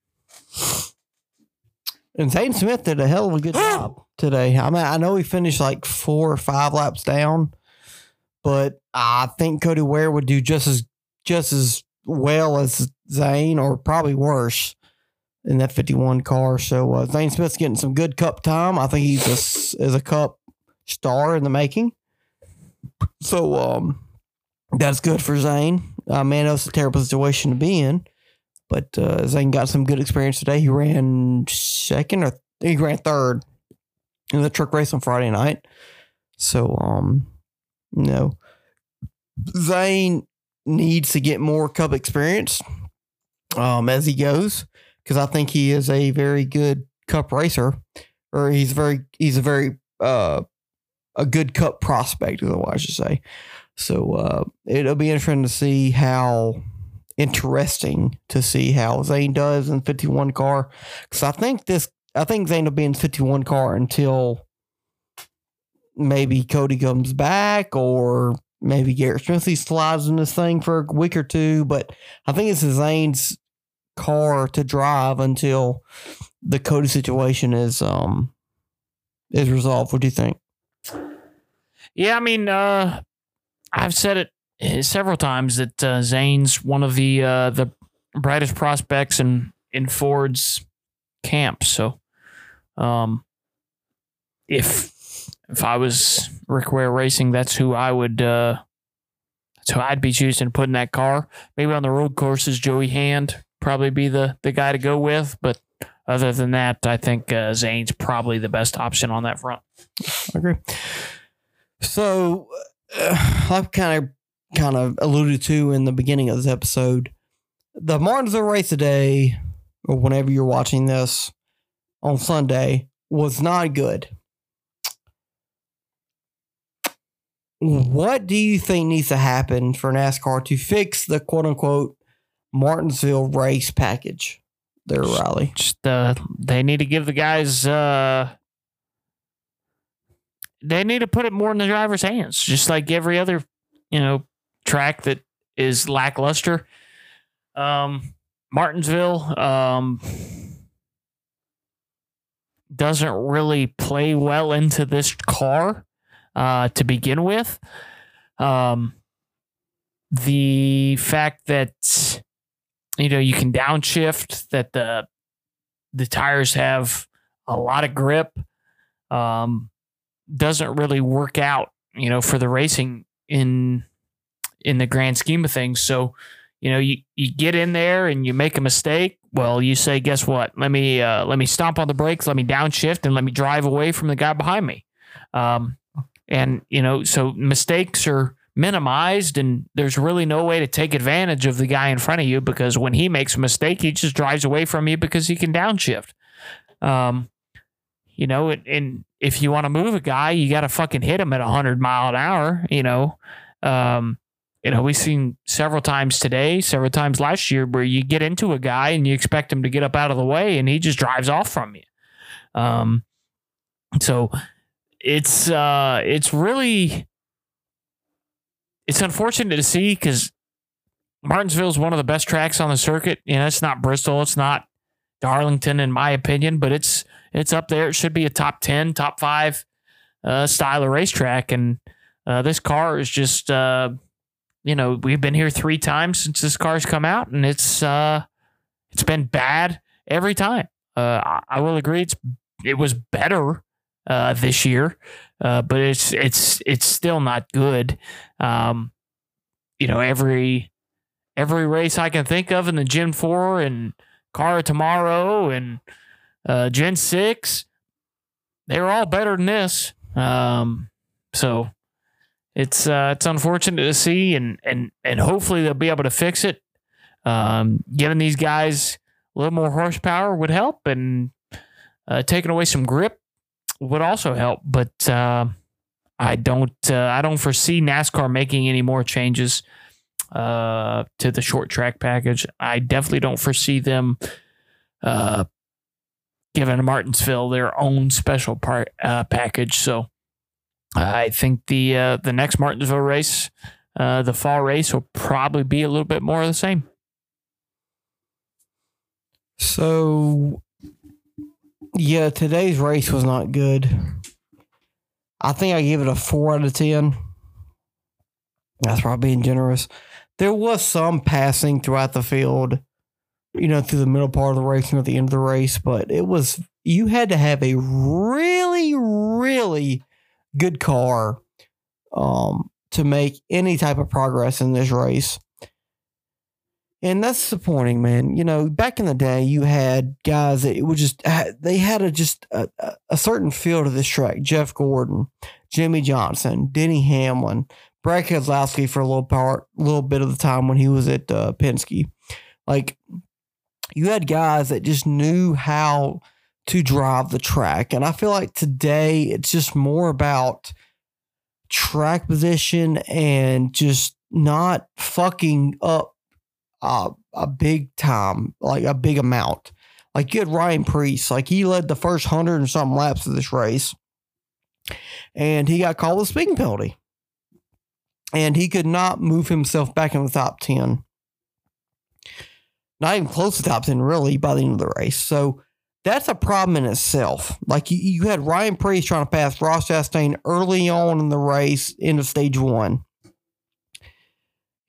And Zane Smith did a hell of a good job today. I mean, I know he finished like four or five laps down, but I think Cody Ware would do just as just as well as Zane, or probably worse, in that 51 car. So uh, Zane Smith's getting some good Cup time. I think he's a, is a Cup star in the making. So um, that's good for Zane. Uh, man, that's a terrible situation to be in. But uh, Zane got some good experience today. He ran second or he ran third in the truck race on Friday night. So, um, you know, Zane needs to get more Cup experience um, as he goes because I think he is a very good Cup racer, or he's very he's a very uh, a good Cup prospect, is what I should say. So uh, it'll be interesting to see how interesting to see how Zane does in 51 car because I think this I think Zane will be in 51 car until maybe Cody comes back or maybe Garrett Smithley slides in this thing for a week or two. But I think it's Zane's car to drive until the Cody situation is um is resolved. What do you think? Yeah, I mean, uh, I've said it several times that uh, Zane's one of the uh, the brightest prospects in in Ford's camp. So, um, if if I was Rick Ware Racing, that's who I would. Uh, that's who I'd be choosing to put in that car. Maybe on the road courses, Joey Hand probably be the the guy to go with. But other than that, I think uh, Zane's probably the best option on that front. I agree. So uh, I've kind of kind of alluded to in the beginning of this episode. The Martinsville race today, or whenever you're watching this on Sunday, was not good. What do you think needs to happen for NASCAR to fix the quote unquote Martinsville race package there, Riley? just uh they need to give the guys uh they need to put it more in the driver's hands just like every other you know track that is lackluster. Um martinsville um doesn't really play well into this car uh to begin with. Um the fact that you know you can downshift that the the tires have a lot of grip um doesn't really work out you know for the racing in in the grand scheme of things. So you know you you get in there and you make a mistake. Well you say guess what? Let me uh let me stomp on the brakes. Let me downshift and let me drive away from the guy behind me. Um and you know so mistakes are minimized and there's really no way to take advantage of the guy in front of you because when he makes a mistake he just drives away from you because he can downshift. Um you know and, and if you want to move a guy you got to fucking hit him at 100 mile an hour you know? Um you know we've seen several times today several times last year where you get into a guy and you expect him to get up out of the way and he just drives off from you um so it's uh it's really it's unfortunate to see because Martinsville is one of the best tracks on the circuit. You know, it's not Bristol, it's not Darlington, in my opinion, but it's it's up there. It should be a top ten, top five uh, style of racetrack, and uh, this car is just uh, you know we've been here three times since this car's come out, and it's uh, it's been bad every time. Uh, I, I will agree, it's it was better uh, this year, uh, but it's it's it's still not good. Um, you know, every every race I can think of in the Gen Four and Car Tomorrow and uh, Gen Six, they were all better than this. Um, so it's uh, it's unfortunate to see, and and and hopefully they'll be able to fix it. Um, giving these guys a little more horsepower would help, and uh, taking away some grip would also help. But uh, I don't uh, I don't foresee NASCAR making any more changes uh, to the short track package. I definitely don't foresee them uh, given Martinsville their own special part package. So I think the uh, the next Martinsville race, uh, the fall race, will probably be a little bit more of the same. So, yeah, today's race was not good. I think I give it a four out of 10. That's probably being generous. There was some passing throughout the field, you know, through the middle part of the race and at the end of the race, but it was, you had to have a really, really good car um, to make any type of progress in this race. And that's disappointing, man. You know, back in the day, you had guys that would just they had a just a, a certain feel to this track. Jeff Gordon, Jimmie Johnson, Denny Hamlin, Brad Keselowski for a little part, little bit of the time when he was at uh, Penske. Like you had guys that just knew how to drive the track, and I feel like today it's just more about track position and just not fucking up uh, a big time, like a big amount. Like you had Ryan Preece, like he led the first hundred and something laps of this race, and he got called a speeding penalty, and he could not move himself back in the top ten. Not even close to top ten, really, by the end of the race. So that's a problem in itself. Like you, you had Ryan Preece trying to pass Ross Chastain early on in the race into stage one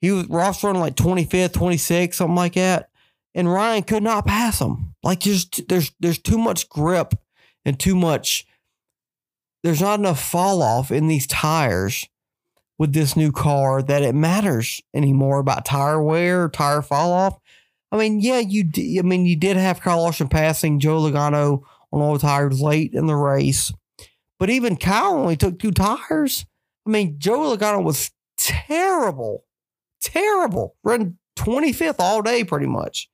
he was Ross running like 25th, 26th, something like that. And Ryan could not pass him. Like just there's there's too much grip and too much there's not enough fall off in these tires with this new car that it matters anymore about tire wear, tire fall off. I mean, yeah, you d- I mean, you did have Kyle Larson passing Joe Logano on all tires late in the race, but even Kyle only took two tires. I mean, Joe Logano was terrible terrible. Run 25th all day pretty much.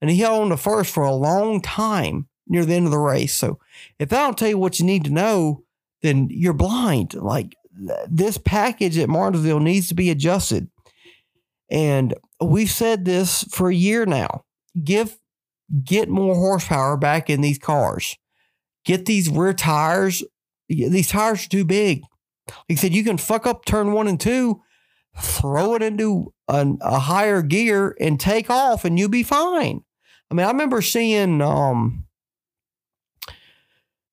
And he held on to first for a long time near the end of the race. So if I don't tell you what you need to know, then you're blind. Like this package at Martinsville needs to be adjusted. And we've said this for a year now. Give get more horsepower back in these cars. Get these rear tires. These tires are too big. He said, you can fuck up turn one and two throw it into a, a higher gear and take off and you'll be fine. I mean, I remember seeing um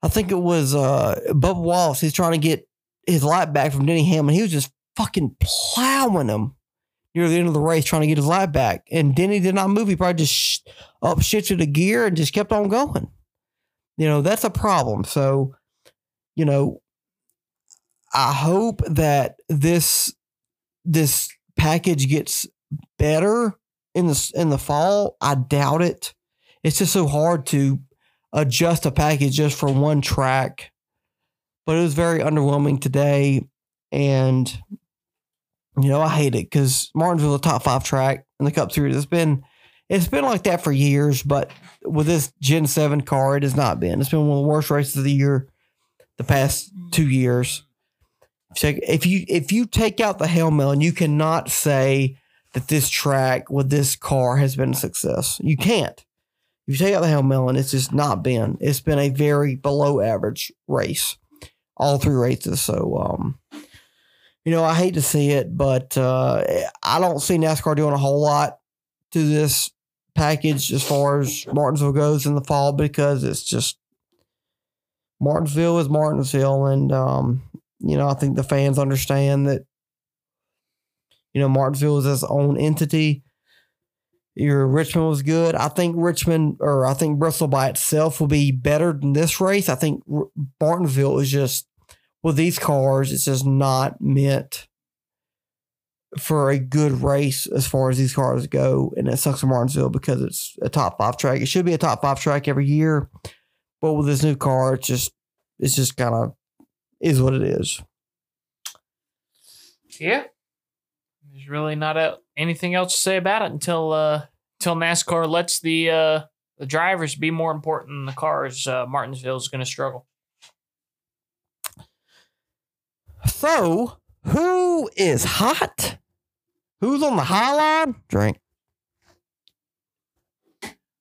I think it was uh Bubba Wallace, he's trying to get his light back from Denny Hamlin. He was just fucking plowing him near the end of the race trying to get his light back. And Denny did not move. He probably just sh- up shifted a gear and just kept on going. You know, that's a problem. So, you know, I hope that this this package gets better in the in the fall. I doubt it. It's just so hard to adjust a package just for one track. But it was very underwhelming today, and you know I hate it because Martinsville a top five track in the Cup Series. It's been it's been like that for years, but with this Gen Seven car, it has not been. It's been one of the worst races of the year, the past two years. If you if you take out the Hail Melon, you cannot say that this track with this car has been a success. You can't. If you take out the Hail Melon, it's just not been. It's been a very below average race, all three races. So, um, you know, I hate to see it, but uh, I don't see NASCAR doing a whole lot to this package as far as Martinsville goes in the fall because it's just Martinsville is Martinsville, and um, you know, I think the fans understand that, you know, Martinsville is its own entity. Your Richmond was good. I think Richmond or I think Bristol by itself will be better than this race. I think Martinsville is just with these cars, it's just not meant for a good race as far as these cars go. And it sucks for Martinsville because it's a top five track. It should be a top five track every year. But with this new car, it's just it's just kind of is what it is. Yeah. There's really not a, anything else to say about it until uh until NASCAR lets the uh the drivers be more important than the cars. Uh, Martinsville is going to struggle. So, who is hot? Who's on the high line? Drink.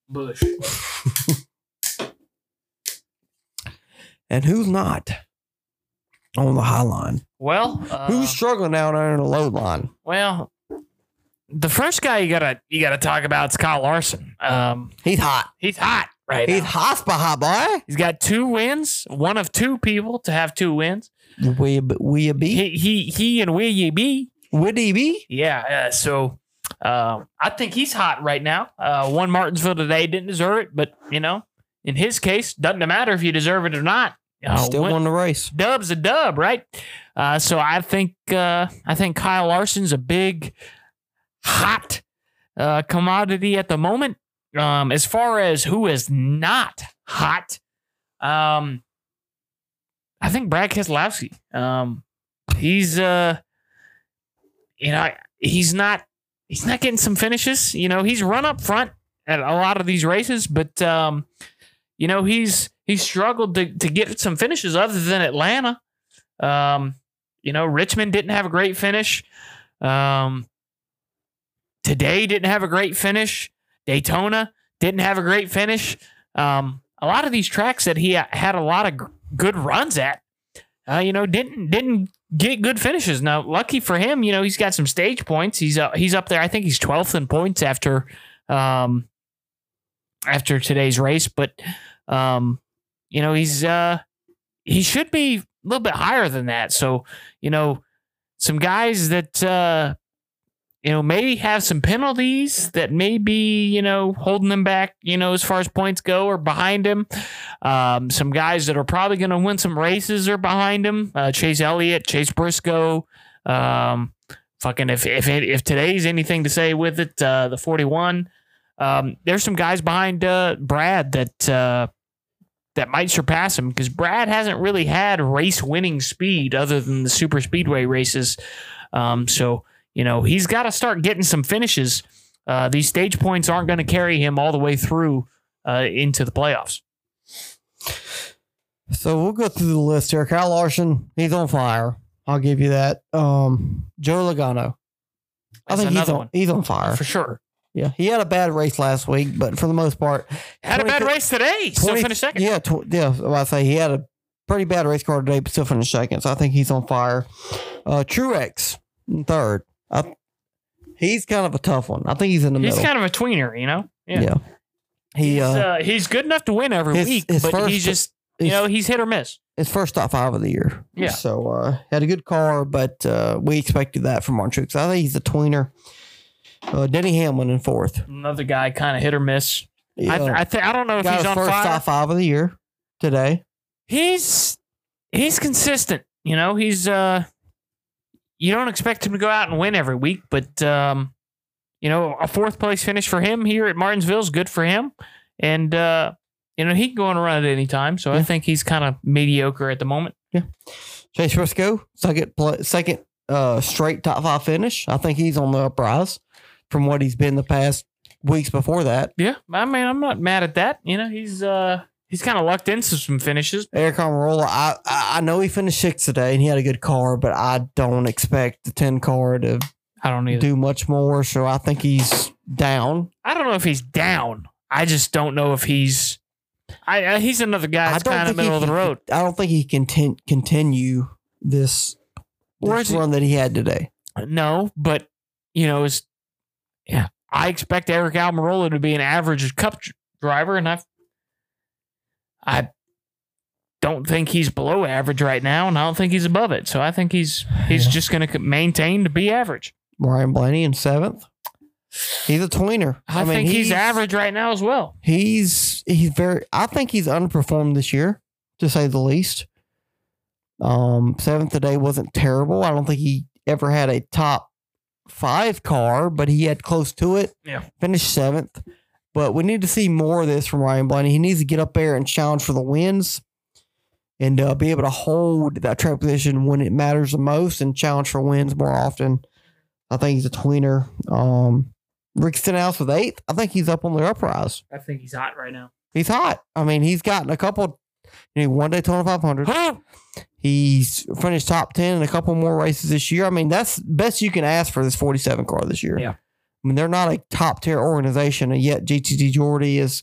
Bush. and who's not on the high line? Well, uh, who's struggling down there in the low line? well? The first guy you gotta you gotta talk about is Kyle Larson. Um, He's hot. he's hot right He's now. hot, hot boy. He's got two wins, one of two people to have two wins. We we be He he he and Willie B. would he be? Yeah, uh, so um, I think he's hot right now. Uh, won Martinsville today, didn't deserve it, but you know, in his case, doesn't matter if you deserve it or not. Uh, Still win- won the race. dub's a dub, right? Uh, so I think uh, I think Kyle Larson's a big, hot uh, commodity at the moment. Um, as far as who is not hot, um, I think Brad Keselowski. Um, he's uh, you know, he's not he's not getting some finishes. You know, he's run up front at a lot of these races, but um, you know, he's he's struggled to, to get some finishes other than Atlanta. Um, you know, Richmond didn't have a great finish. Um, today didn't have a great finish. Daytona didn't have a great finish. Um, a lot of these tracks that he had a lot of good runs at, uh, you know, didn't didn't get good finishes. Now, lucky for him, you know, he's got some stage points. He's uh, he's up there. I think he's twelfth in points after um after today's race, but um, you know, he's uh he should be a little bit higher than that. So, you know, some guys that uh you know, maybe have some penalties that may be, you know, holding them back, you know, as far as points go or behind him. Um, some guys that are probably going to win some races are behind him. Uh, Chase Elliott, Chase Briscoe. Um, fucking if if if today's anything to say with it, uh, the 41. Um, there's some guys behind uh, Brad that uh, that might surpass him because Brad hasn't really had race winning speed other than the super speedway races. Um, so you know he's got to start getting some finishes. Uh, these stage points aren't going to carry him all the way through uh, into the playoffs. So we'll go through the list here. Kyle Larson, he's on fire. I'll give you that. Um, Joe Logano. I That's think he's on, one he's on fire. for sure. Yeah, he had a bad race last week, but for the most part, Had a bad race today. Still finished second. Yeah, tw- yeah. I say he had a pretty bad race car today, but still finished second. So I think he's on fire. Uh, Truex third. I, he's kind of a tough one. I think he's in the He's middle. He's kind of a tweener, you know. yeah. He He's, uh, uh, he's good enough to win every his- week, his but first- he's just you know he's hit or miss. his first top five of the year. Yeah. So uh, had a good car, but uh, we expected that from Martin. I think he's a tweener. Uh, Denny Hamlin in fourth. Another guy kind of hit or miss. Yeah. I th- I, th- I don't know if got he's on first fire. top five of the year today. He's he's consistent. You know, he's uh you don't expect him to go out and win every week, but um you know, a fourth place finish for him here at Martinsville is good for him. And uh you know, he can go on a run at any time, so I think he's kind of mediocre at the moment. Yeah, Chase Briscoe, second pla second uh, straight top five finish. I think he's on the uprise from what he's been the past weeks before that. Yeah, I mean, I'm not mad at that. You know, he's uh he's kind of lucked into some finishes. Aric Almirola, I, I know he finished sixth today and he had a good car, but I don't expect the ten car to I don't either. do much more. So I think he's down. I don't know if he's down. I just don't know if he's. I, I he's another guy that's kind of think he middle of the road. I don't think he can ten, continue this, this is he- run that he had today. No, but you know, is yeah. I expect Aric Almirola to be an average Cup driver, and I, I don't think he's below average right now, and I don't think he's above it. So I think he's he's Yeah. just going to maintain to be average. Ryan Blaney in seventh. He's a tweener. I, think he's, average right now as well. He's he's very. I think he's underperformed this year, to say the least. Um, seventh today wasn't terrible. I don't think he ever had a top five car, but he had close to it. Yeah. finished seventh. But we need to see more of this from Ryan Blaney. He needs to get up there and challenge for the wins, and uh, be able to hold that track position when it matters the most, and challenge for wins more often. I think he's a tweener. Um, Rick Stenhouse with eighth. I think he's up on the uprise. I think he's hot right now. He's hot. I mean, he's gotten a couple. You know, one day Daytona 500. He's finished top 10 in a couple more races this year. I mean, that's best you can ask for this 47 car this year. Yeah. I mean, they're not a top tier organization, and yet JTG Doherty is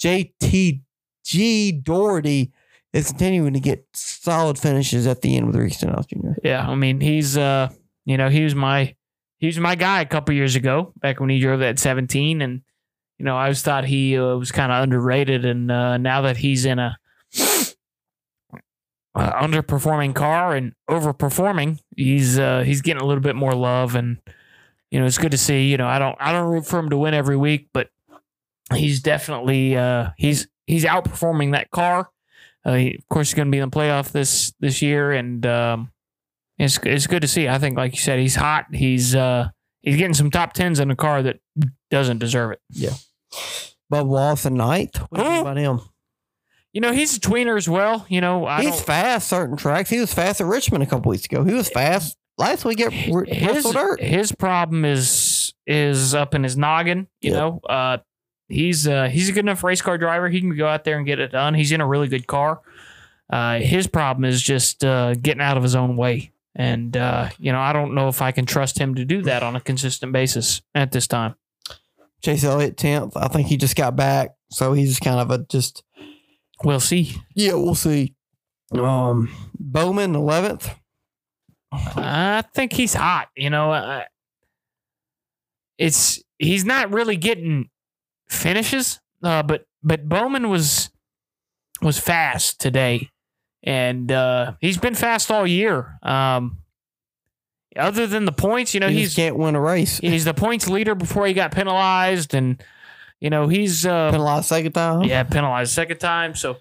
JTG Doherty is continuing to get solid finishes at the end with Ricky Stenhouse Jr. Yeah, I mean he's uh you know he was my he was my guy a couple years ago back when he drove that 17 and you know I always thought he uh, was kind of underrated and uh, now that he's in a uh, underperforming car and overperforming he's uh he's getting a little bit more love and you know it's good to see you know I don't I don't root for him to win every week but he's definitely uh he's he's outperforming that car uh, he, of course he's going to be in the playoff this this year and um it's it's good to see. I think, like you said, he's hot. He's uh he's getting some top tens in a car that doesn't deserve it. Yeah, Bubba Wallace and ninth. What do you about him? You know, he's a tweener as well. You know, I He's fast certain tracks. He was fast at Richmond a couple weeks ago. He was fast last week at his his problem is is up in his noggin. You Yep. know, uh, he's uh he's a good enough race car driver. He can go out there and get it done. He's in a really good car. Uh, his problem is just uh, getting out of his own way. And uh, you know, I don't know if I can trust him to do that on a consistent basis at this time. Chase Elliott tenth. I think he just got back, so he's kind of a just We'll see. yeah. We'll see. Um, Bowman eleventh. I think he's hot. You know, uh, it's he's not really getting finishes, uh, but but Bowman was was fast today, and uh, he's been fast all year. Um, other than the points, you know, he he's can't win a race. he's the points leader before he got penalized, and you know he's uh, Penalized second time. yeah, penalized second time. So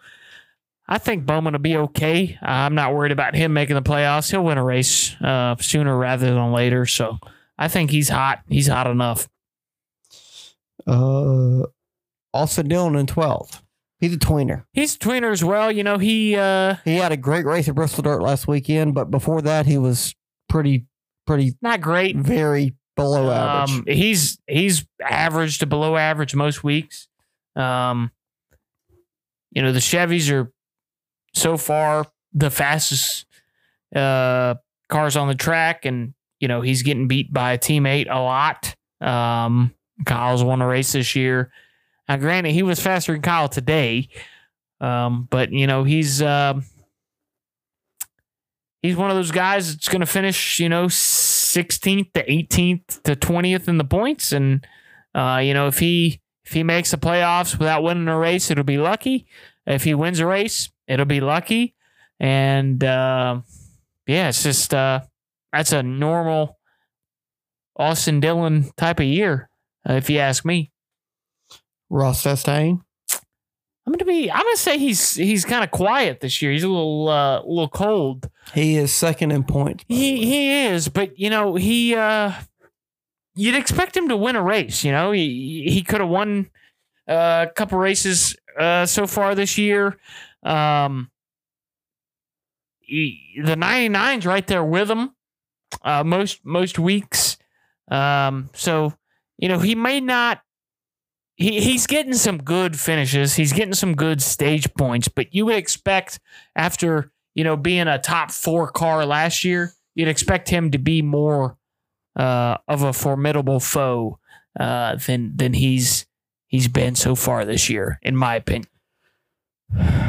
I think Bowman will be okay. I'm not worried about him making the playoffs. He'll win a race uh, sooner rather than later. So I think he's hot. He's hot enough. Uh, Austin Dillon in twelfth. He's a tweener. He's a tweener as well. You know, he uh, He had a great race at Bristol Dirt last weekend, but before that, he was pretty, pretty, not great. very below average. Um, he's he's average to below average most weeks. Um, you know, the Chevys are so far the fastest uh, cars on the track, and you know he's getting beat by a teammate a lot. Um, Kyle's won a race this year. Now, granted, he was faster than Kyle today, um, but you know he's um he's one of those guys that's going to finish, you know, 16th to 18th to 20th in the points, and uh, you know if he if he makes the playoffs without winning a race, it'll be lucky. If he wins a race, it'll be lucky, and uh, yeah, it's just uh, that's a normal Austin Dillon type of year, uh, if you ask me. Ross Chastain. I'm gonna be. I'm gonna say he's he's kind of quiet this year. He's a little uh, a little cold. He is second in points. the He he is, but you know he. uh You'd expect him to win a race. You know he he could have won uh, a couple races uh, so far this year. Um, he, the 99's right there with him uh, most most weeks. Um, so you know he may not. He, he's getting some good finishes. He's getting some good stage points, but you would expect after you know being a top four car last year, you'd expect him to be more uh, of a formidable foe uh, than than he's he's been so far this year, in my opinion.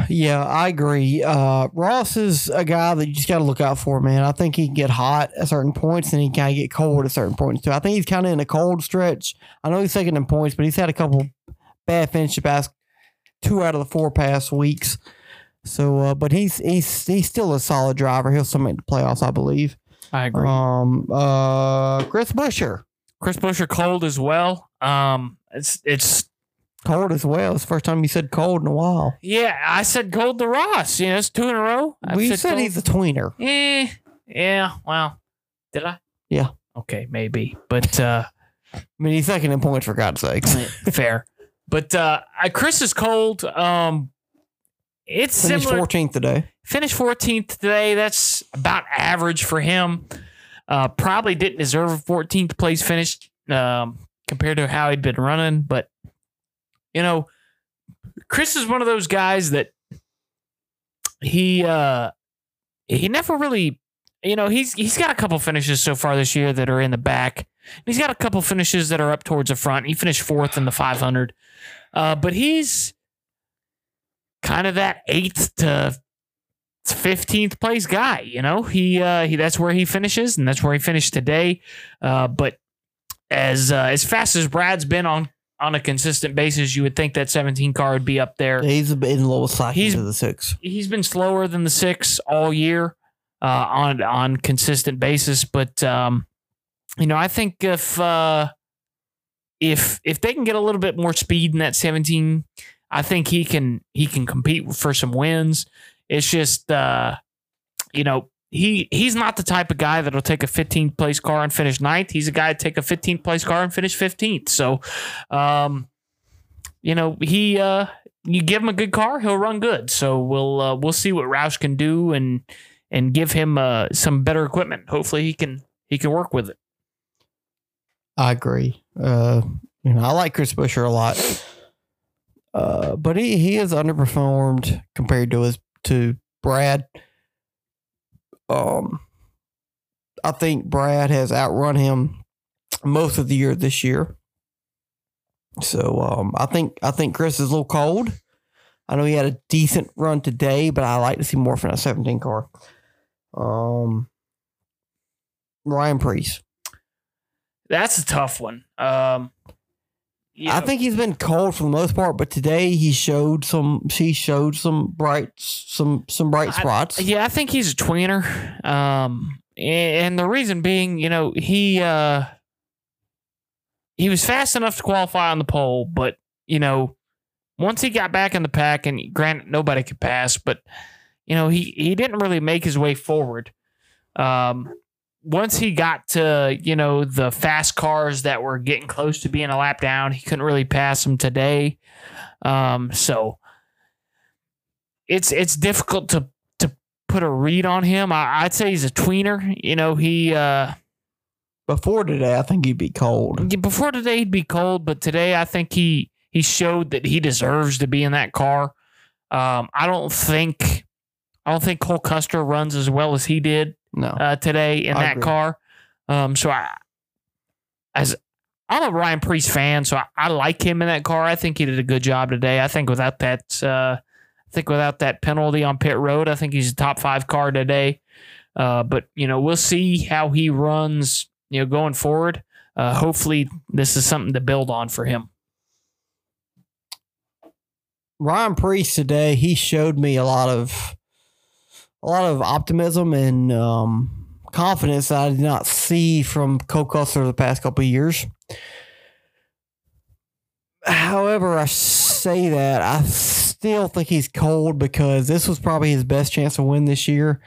Yeah, I agree. Uh, Ross is a guy that you just got to look out for, man. I think he can get hot at certain points and he can kind of get cold at certain points too. I think he's kind of in a cold stretch. I know he's second in points, but he's had a couple bad finishes past two out of the four past weeks. So, uh, but he's he's he's still a solid driver. He'll still make the playoffs, I believe. I agree. Um, uh, Chris Buescher, Chris Buescher cold as well. Um, it's it's cold as well. It's the first time you said cold in a while. yeah. I said cold to Ross. You know, it's two in a row. I we said cold- he's a tweener. Eh, yeah. Well, did I? Yeah. Okay, maybe, but uh, I mean, he's second in points for God's sakes. fair. But uh, I- Chris is cold. Um, it's Finished similar. 14th today. Finished 14th today. That's about average for him. Uh, probably didn't deserve a 14th place finish um, compared to how he'd been running. But, you know, Chris is one of those guys that he uh, he never really, you know, he's he's got a couple finishes so far this year that are in the back. He's got a couple finishes that are up towards the front. He finished fourth in the 500. Uh, but he's kind of that eighth to fifteenth place guy. You know, he uh, he that's where he finishes, and that's where he finished today. Uh, but as uh, as fast as Brad's been on on a consistent basis, you would think that 17 car would be up there. He's a bit in the lowest cycle He's- to the six. He's been slower than the six all year uh, on on consistent basis, but um, you know, I think if uh, if if they can get a little bit more speed in that 17, I think he can he can compete for some wins. It's just uh, you know he he's not the type of guy that'll take a 15th place car and finish ninth. He's a guy to take a 15th place car and finish 15th. So, um, you know he uh, you give him a good car, he'll run good. So we'll uh, we'll see what Roush can do and and give him uh, some better equipment. Hopefully he can he can work with it. I agree. Uh, you know, I like Chris Buescher a lot, uh, but he he has underperformed compared to his to Brad. Um, I think Brad has outrun him most of the year this year. So um, I think I think Chris is a little cold. I know he had a decent run today, but I like to see more from that 17 car. Um, Ryan Preece. That's a tough one. Um, you I think he's been cold for the most part, but today he showed some. He showed some bright, some some bright I- spots. Yeah, I think he's a tweener. Um, and the reason being, you know, he uh, he was fast enough to qualify on the pole, but you know, once he got back in the pack, and granted, nobody could pass, but you know, he he didn't really make his way forward. Um, once he got to you know the fast cars that were getting close to being a lap down, he couldn't really pass them today. Um, so it's it's difficult to to put a read on him. I, I'd say he's a tweener. You know, he uh, Before today, I think he'd be cold. before today he'd be cold, but today I think he he showed that he deserves to be in that car. Um, I don't think I don't think Cole Custer runs as well as he did No, uh, today in I that agree. car. Um, so I, as I'm a Ryan Preece fan, so I, I like him in that car. I think he did a good job today. I think without that, uh, I think without that penalty on pit road, I think he's a top five car today. Uh, but you know, we'll see how he runs. You know, going forward. Uh, hopefully, this is something to build on for him. Ryan Preece today he showed me a lot of a lot of optimism and um, confidence that I did not see from Cole Custer the past couple years. However, I say that I still think he's cold because this was probably his best chance to win this year.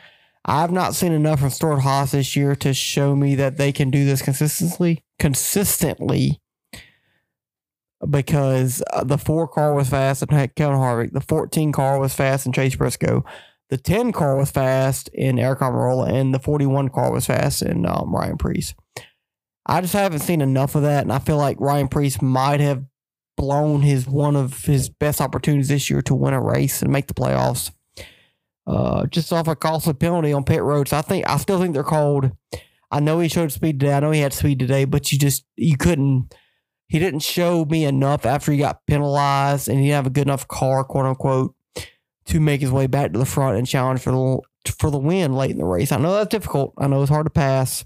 I've not seen enough from Stewart-Haas this year to show me that they can do this consistently. Consistently, because uh, the four car was fast and Kevin Harvick. The 14 car was fast and Chase Briscoe. The 10 car was fast in Aric Almirola, and the 41 car was fast in um, Ryan Preece. I just haven't seen enough of that, and I feel like Ryan Preece might have blown his one of his best opportunities this year to win a race and make the playoffs. Uh, just off a costly penalty on pit road. So I think I still think they're cold. I know he showed speed today. I know he had speed today, but you just you couldn't he didn't show me enough after he got penalized and he didn't have a good enough car, quote unquote, to make his way back to the front and challenge for the for the win late in the race. I know that's difficult. I know it's hard to pass.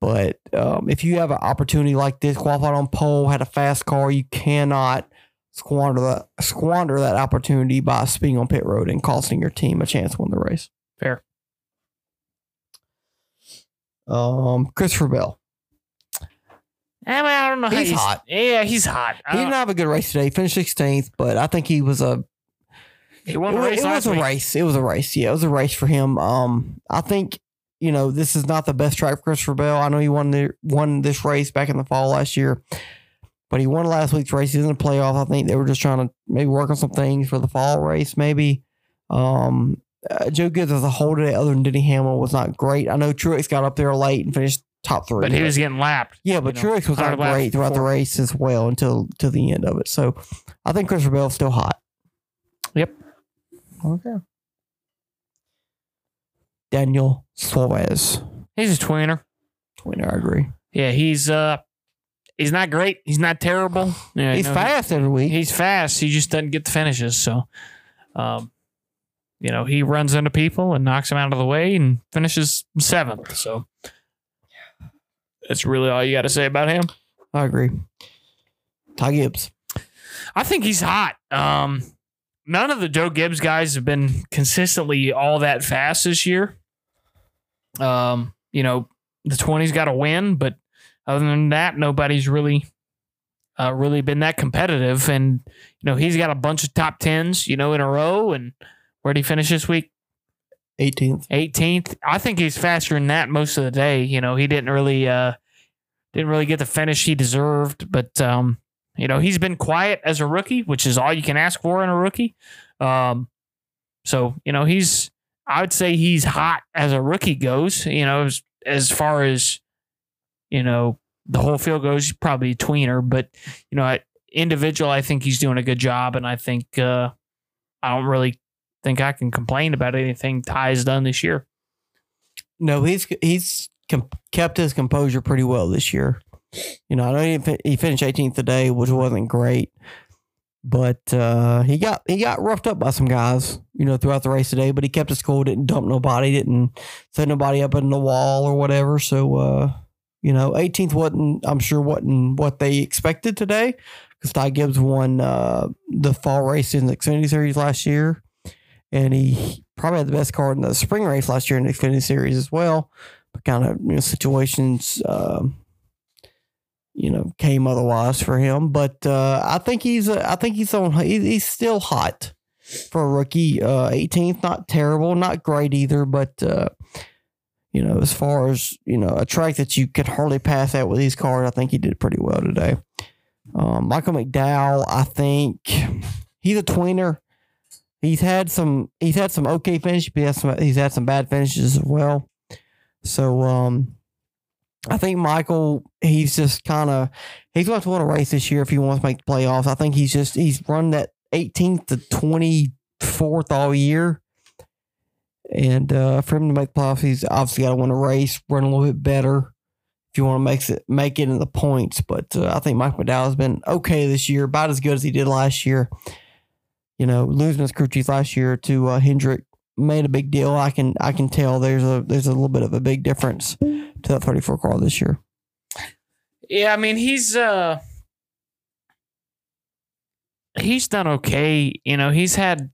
But um, if you have an opportunity like this, qualified on pole, had a fast car, you cannot squander that squander that opportunity by speeding on pit road and costing your team a chance to win the race. Fair. Um, Christopher Bell. I, mean, I don't know. He's you hot. Yeah, he's hot. He didn't have a good race today. He finished 16th, but I think he was a he won it, the wa- race it was a week. race. It was a race. Yeah, it was a race for him. Um, I think you know this is not the best track for Christopher Bell. I know he won the won this race back in the fall last year, but he won last week's race. He's in the playoff. I think they were just trying to maybe work on some things for the fall race. Maybe. Um, uh, Joe Gibbs as a whole today, other than Denny Hamlin, was not great. I know Truex got up there late and finished top three. but he was getting lapped. Yeah, but you know, Truex was not great throughout the race as well until to the end of it. So I think Christopher Bell's still hot. Yep. Okay. Daniel Suarez. He's a tweener. Twinner, I agree. Yeah, he's uh, he's not great. He's not terrible. Yeah, He's no, fast every week. He's fast. He just doesn't get the finishes. So, um, you know, he runs into people and knocks them out of the way and finishes seventh. So that's really all you got to say about him. I agree. Ty Gibbs. I think he's hot. Um, none of the Joe Gibbs guys have been consistently all that fast this year. Um, you know, the 20's got a win, but other than that, nobody's really uh, really been that competitive. And, you know, he's got a bunch of top tens, you know, in a row. And where'd he finish this week? 18th. 18th. I think he's faster than that most of the day. You know, he didn't really uh didn't really get the finish he deserved, but um you know, he's been quiet as a rookie, which is all you can ask for in a rookie. Um so, you know, he's I would say he's hot as a rookie goes, you know, as, as far as you know, the whole field goes, probably tweener, but you know, individual I think he's doing a good job and I think uh I don't really think I can complain about anything Ty's done this year. No, he's he's kept his composure pretty well this year. You know, I know he, he finished 18th today, which wasn't great, but uh, he got he got roughed up by some guys. You know, throughout the race today, but he kept his cool, didn't dump nobody, didn't set nobody up in the wall or whatever. So, uh, you know, 18th wasn't I'm sure wasn't what they expected today because Ty Gibbs won uh, the fall race in the Xfinity Series last year and he probably had the best car in the spring race last year in the Xfinity Series as well. But kind of you know situations, um, you know, came otherwise for him. But uh, I think he's uh, I think he's on he's still hot for a rookie. Uh, 18th, not terrible, not great either, but. Uh, you know, as far as you know, a track that you could hardly pass out with these cars, I think he did pretty well today. Um, Michael McDowell, I think he's a tweener he's had some he's had some okay finishes, but he some, he's had some bad finishes as well. So um I think Michael he's just kind of he's going to want to race this year if he wants to make the playoffs. I think he's just he's run that 18th to 24th all year. And uh, for him to make the playoffs, he's obviously got to want to race, run a little bit better if you want to make it make it in the points. But uh, I think Mike McDowell has been okay this year, about as good as he did last year you know, losing his crew chief last year to uh, Hendrick made a big deal. I can I can tell there's a there's a little bit of a big difference to that 34 car this year. Yeah, I mean he's uh he's done okay. You know, he's had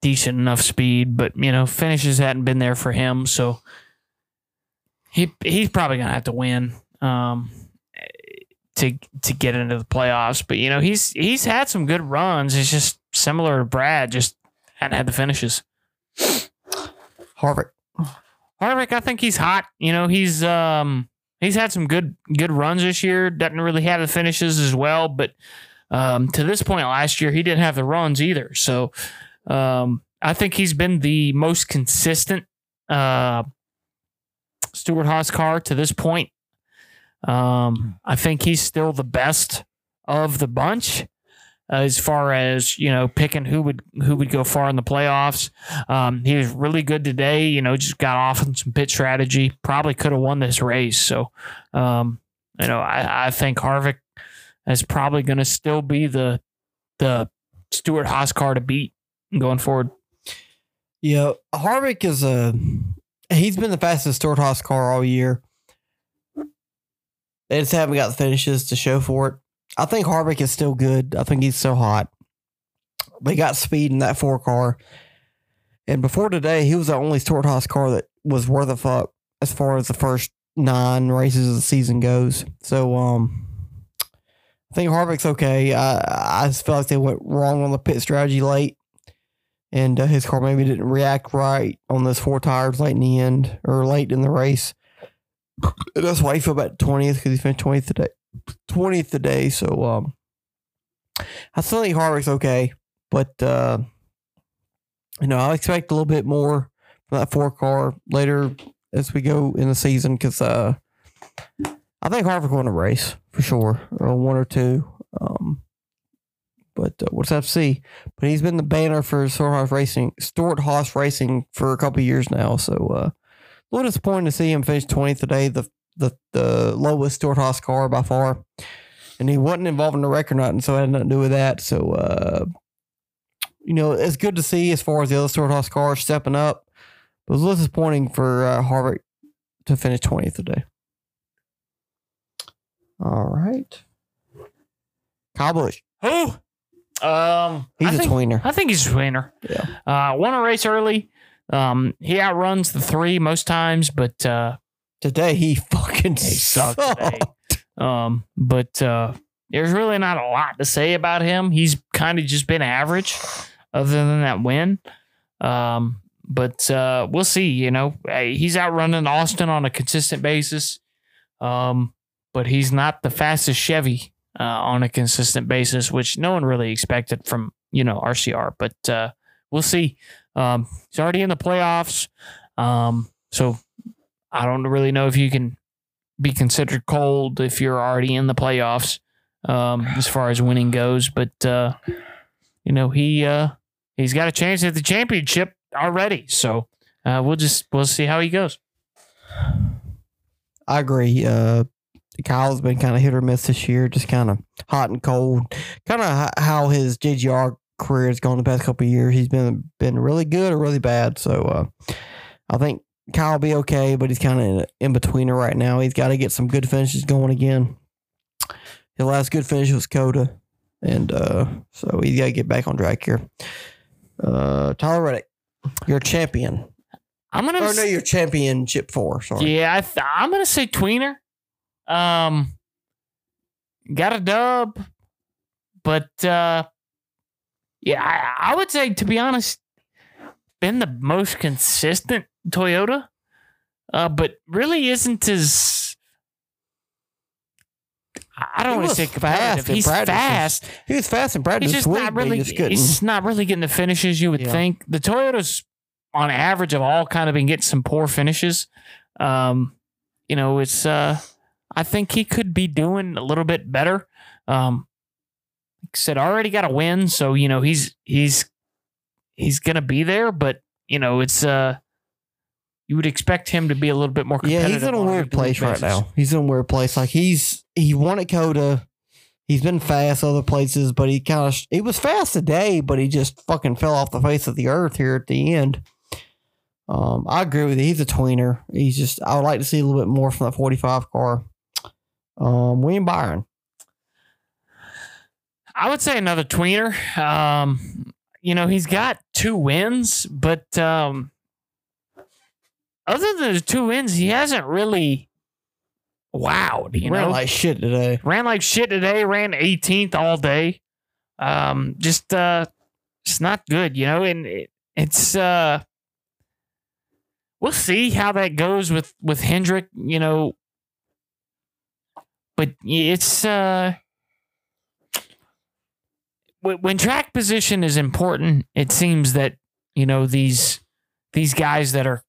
decent enough speed, but you know, finishes hadn't been there for him, so he he's probably gonna have to win um to to get into the playoffs. But you know, he's he's had some good runs. It's just similar to Brad, just hadn't had the finishes. Harvick. Harvick, I think he's hot. You know, he's um he's had some good good runs this year. Doesn't really have the finishes as well, but um, to this point last year, he didn't have the runs either. So um, I think he's been the most consistent uh, Stewart Haas car to this point. Um, I think he's still the best of the bunch uh, as far as you know picking who would who would go far in the playoffs. Um, he was really good today. You know, just got off on some pit strategy. Probably could have won this race. So, um, you know, I, I think Harvick is probably going to still be the the Stewart Haas car to beat going forward. Yeah, Harvick is a he's been the fastest Stewart Haas car all year. They just haven't got the finishes to show for it. I think Harvick is still good. I think he's so hot. They got speed in that four car. And before today, he was the only Haas car that was worth a fuck as far as the first nine races of the season goes. So um I think Harvick's okay. I I just feel like they went wrong on the pit strategy late. And uh, his car maybe didn't react right on those four tires late in the end or late in the race. And that's why he fell about 20th because he finished 20th today. 20th today. So um, I still think Harvick's okay, but uh, you know I expect a little bit more from that four car later as we go in the season because uh, I think Harvick won a race for sure, or one or two. Um, but uh, we'll see. But he's been the banner for Stewart Haas Racing, Stewart Haas Racing for a couple years now. So uh, a little disappointing to see him finish 20th today. The the the lowest Stewart Haas car by far, and he wasn't involved in the wreck or nothing, so it had nothing to do with that. So uh, you know, it's good to see as far as the other Stewart-Haas cars stepping up. But it was disappointing for uh, Harvick to finish 20th today. All right. Kyle Busch. Who? Um, He's I a think, tweener. I think he's a winner. Yeah. Uh, won a race early. Um, he outruns the three most times, but uh, Today he fucking he sucked sucked. today. Um, but uh, there's really not a lot to say about him. He's kind of just been average, other than that win. Um, but uh, we'll see. You know, Hey, he's outrunning Austin on a consistent basis. Um, but he's not the fastest Chevy uh, on a consistent basis, which no one really expected from you know RCR. But uh, we'll see. Um, he's already in the playoffs, um, so I don't really know if you can be considered cold if you're already in the playoffs um, as far as winning goes. But uh, you know he uh, he's got a chance at the championship already, so uh, we'll just we'll see how he goes. I agree. Uh, Kyle's been kind of hit or miss this year, just kind of hot and cold. Kind of how his JGR career has gone the past couple of years. He's been been really good or really bad. So uh, I think Kyle will be okay, but he's kind of in, in betweener right now. He's got to get some good finishes going again. His last good finish was COTA, and uh, so he's got to get back on track here. Uh, Tyler Reddick, your champion. I'm gonna s- no, your championship four. Sorry. Yeah, I th- I'm gonna say tweener. Um, got a dub, but uh, yeah, I, I would say to be honest, been the most consistent Toyota, uh, but really isn't as. I don't want to say competitive. fast He's practice. fast. He was fast in practice He's just not really. just. He's just not really getting the finishes you would Yeah. think. The Toyotas, on average, have all kind of been getting some poor finishes. Um, you know, it's. uh I think he could be doing a little bit better. Um, like I said, already got a win, so you know he's he's he's gonna be there. But you know, it's. uh You would expect him to be a little bit more. yeah, competitive he's in a weird place right now. He's in a weird place. Like he's he won at COTA. He's been fast other places, but he kind of he was fast today, but he just fucking fell off the face of the earth here at the end. Um, I agree with you. He's a tweener. He's just I would like to see a little bit more from that 45 car. Um, William Byron. I would say another tweener. Um, you know, he's got two wins, but um, other than the two wins, he hasn't really wowed. You ran know, like shit today. ran like shit today. Ran 18th all day. Um, just uh, it's not good. You know, and it, it's uh, we'll see how that goes with with Hendrick. You know, but it's uh when when track position is important, it seems that you know these these guys that are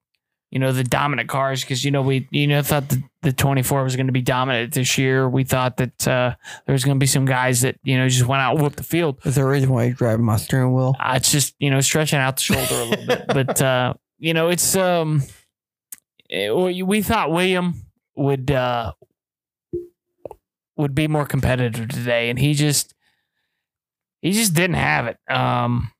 you know the dominant cars because you know we you know thought the, the 24 was going to be dominant this year. We thought that uh, there was going to be some guys that you know just went out and whooped the field. Is there a reason why you driving my steering wheel? Uh, it's just you know stretching out the shoulder a little bit, but uh, you know it's um eh, we we thought William would uh would be more competitive today, and he just he just didn't have it. Um,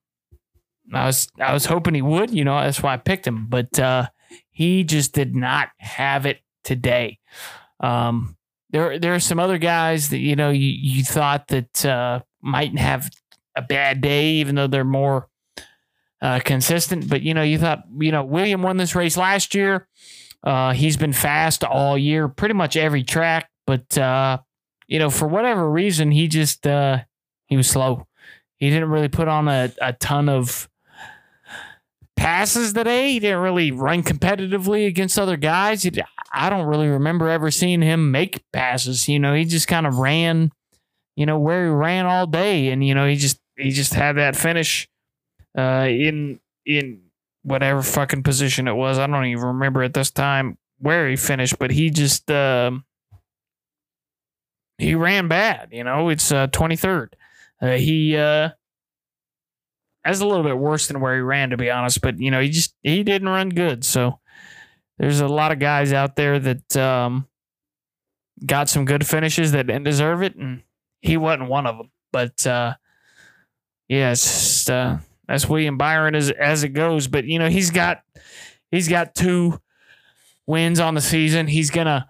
I was I was hoping he would, you know, that's why I picked him, but uh, he just did not have it today. Um, there there are some other guys that you know you, you thought that uh, might have a bad day, even though they're more uh, consistent. But you know, you thought you know William won this race last year. Uh, he's been fast all year, pretty much every track. But uh, you know, for whatever reason, he just uh, he was slow. He didn't really put on a, a ton of passes today. He didn't really run competitively against other guys. I don't really remember ever seeing him make passes. You know, he just kind of ran, you know, where he ran all day, and you know, he just he just had that finish uh, in in whatever fucking position it was. I don't even remember at this time where he finished, but he just um, he ran bad. You know, it's uh, 23rd. Uh, he uh, that's a little bit worse than where he ran, to be honest. But you know, he just he didn't run good. So there's a lot of guys out there that um, got some good finishes that didn't deserve it, and he wasn't one of them. But uh, yeah, it's just, uh, That's William Byron as as it goes. But you know, he's got he's got two wins on the season. He's gonna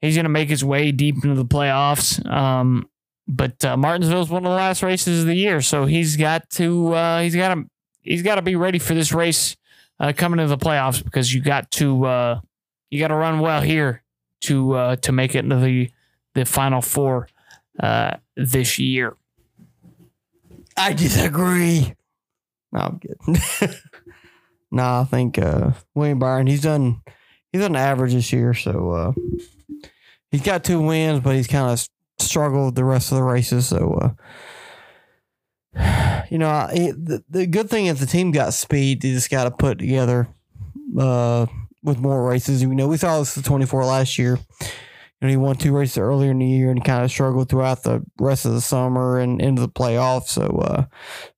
he's gonna make his way deep into the playoffs. Um, but uh, Martinsville's one of the last races of the year, so he's got to uh, he's got to he's got to be ready for this race uh, coming into the playoffs because you got to uh, you got to run well here to uh, to make it into the the final four uh, this year. I disagree. No, I'm kidding. no, I think William Byron. He's done. He's done average this year, so he's got two wins, but he's kind of struggled the rest of the races. So, uh, you know, I, it- the, the good thing is the team got speed. They just got to put together uh, with more races. You know, we saw this at 24 last year. You know, he won two races earlier in the year and kind of struggled throughout the rest of the summer and into the playoffs. So, uh,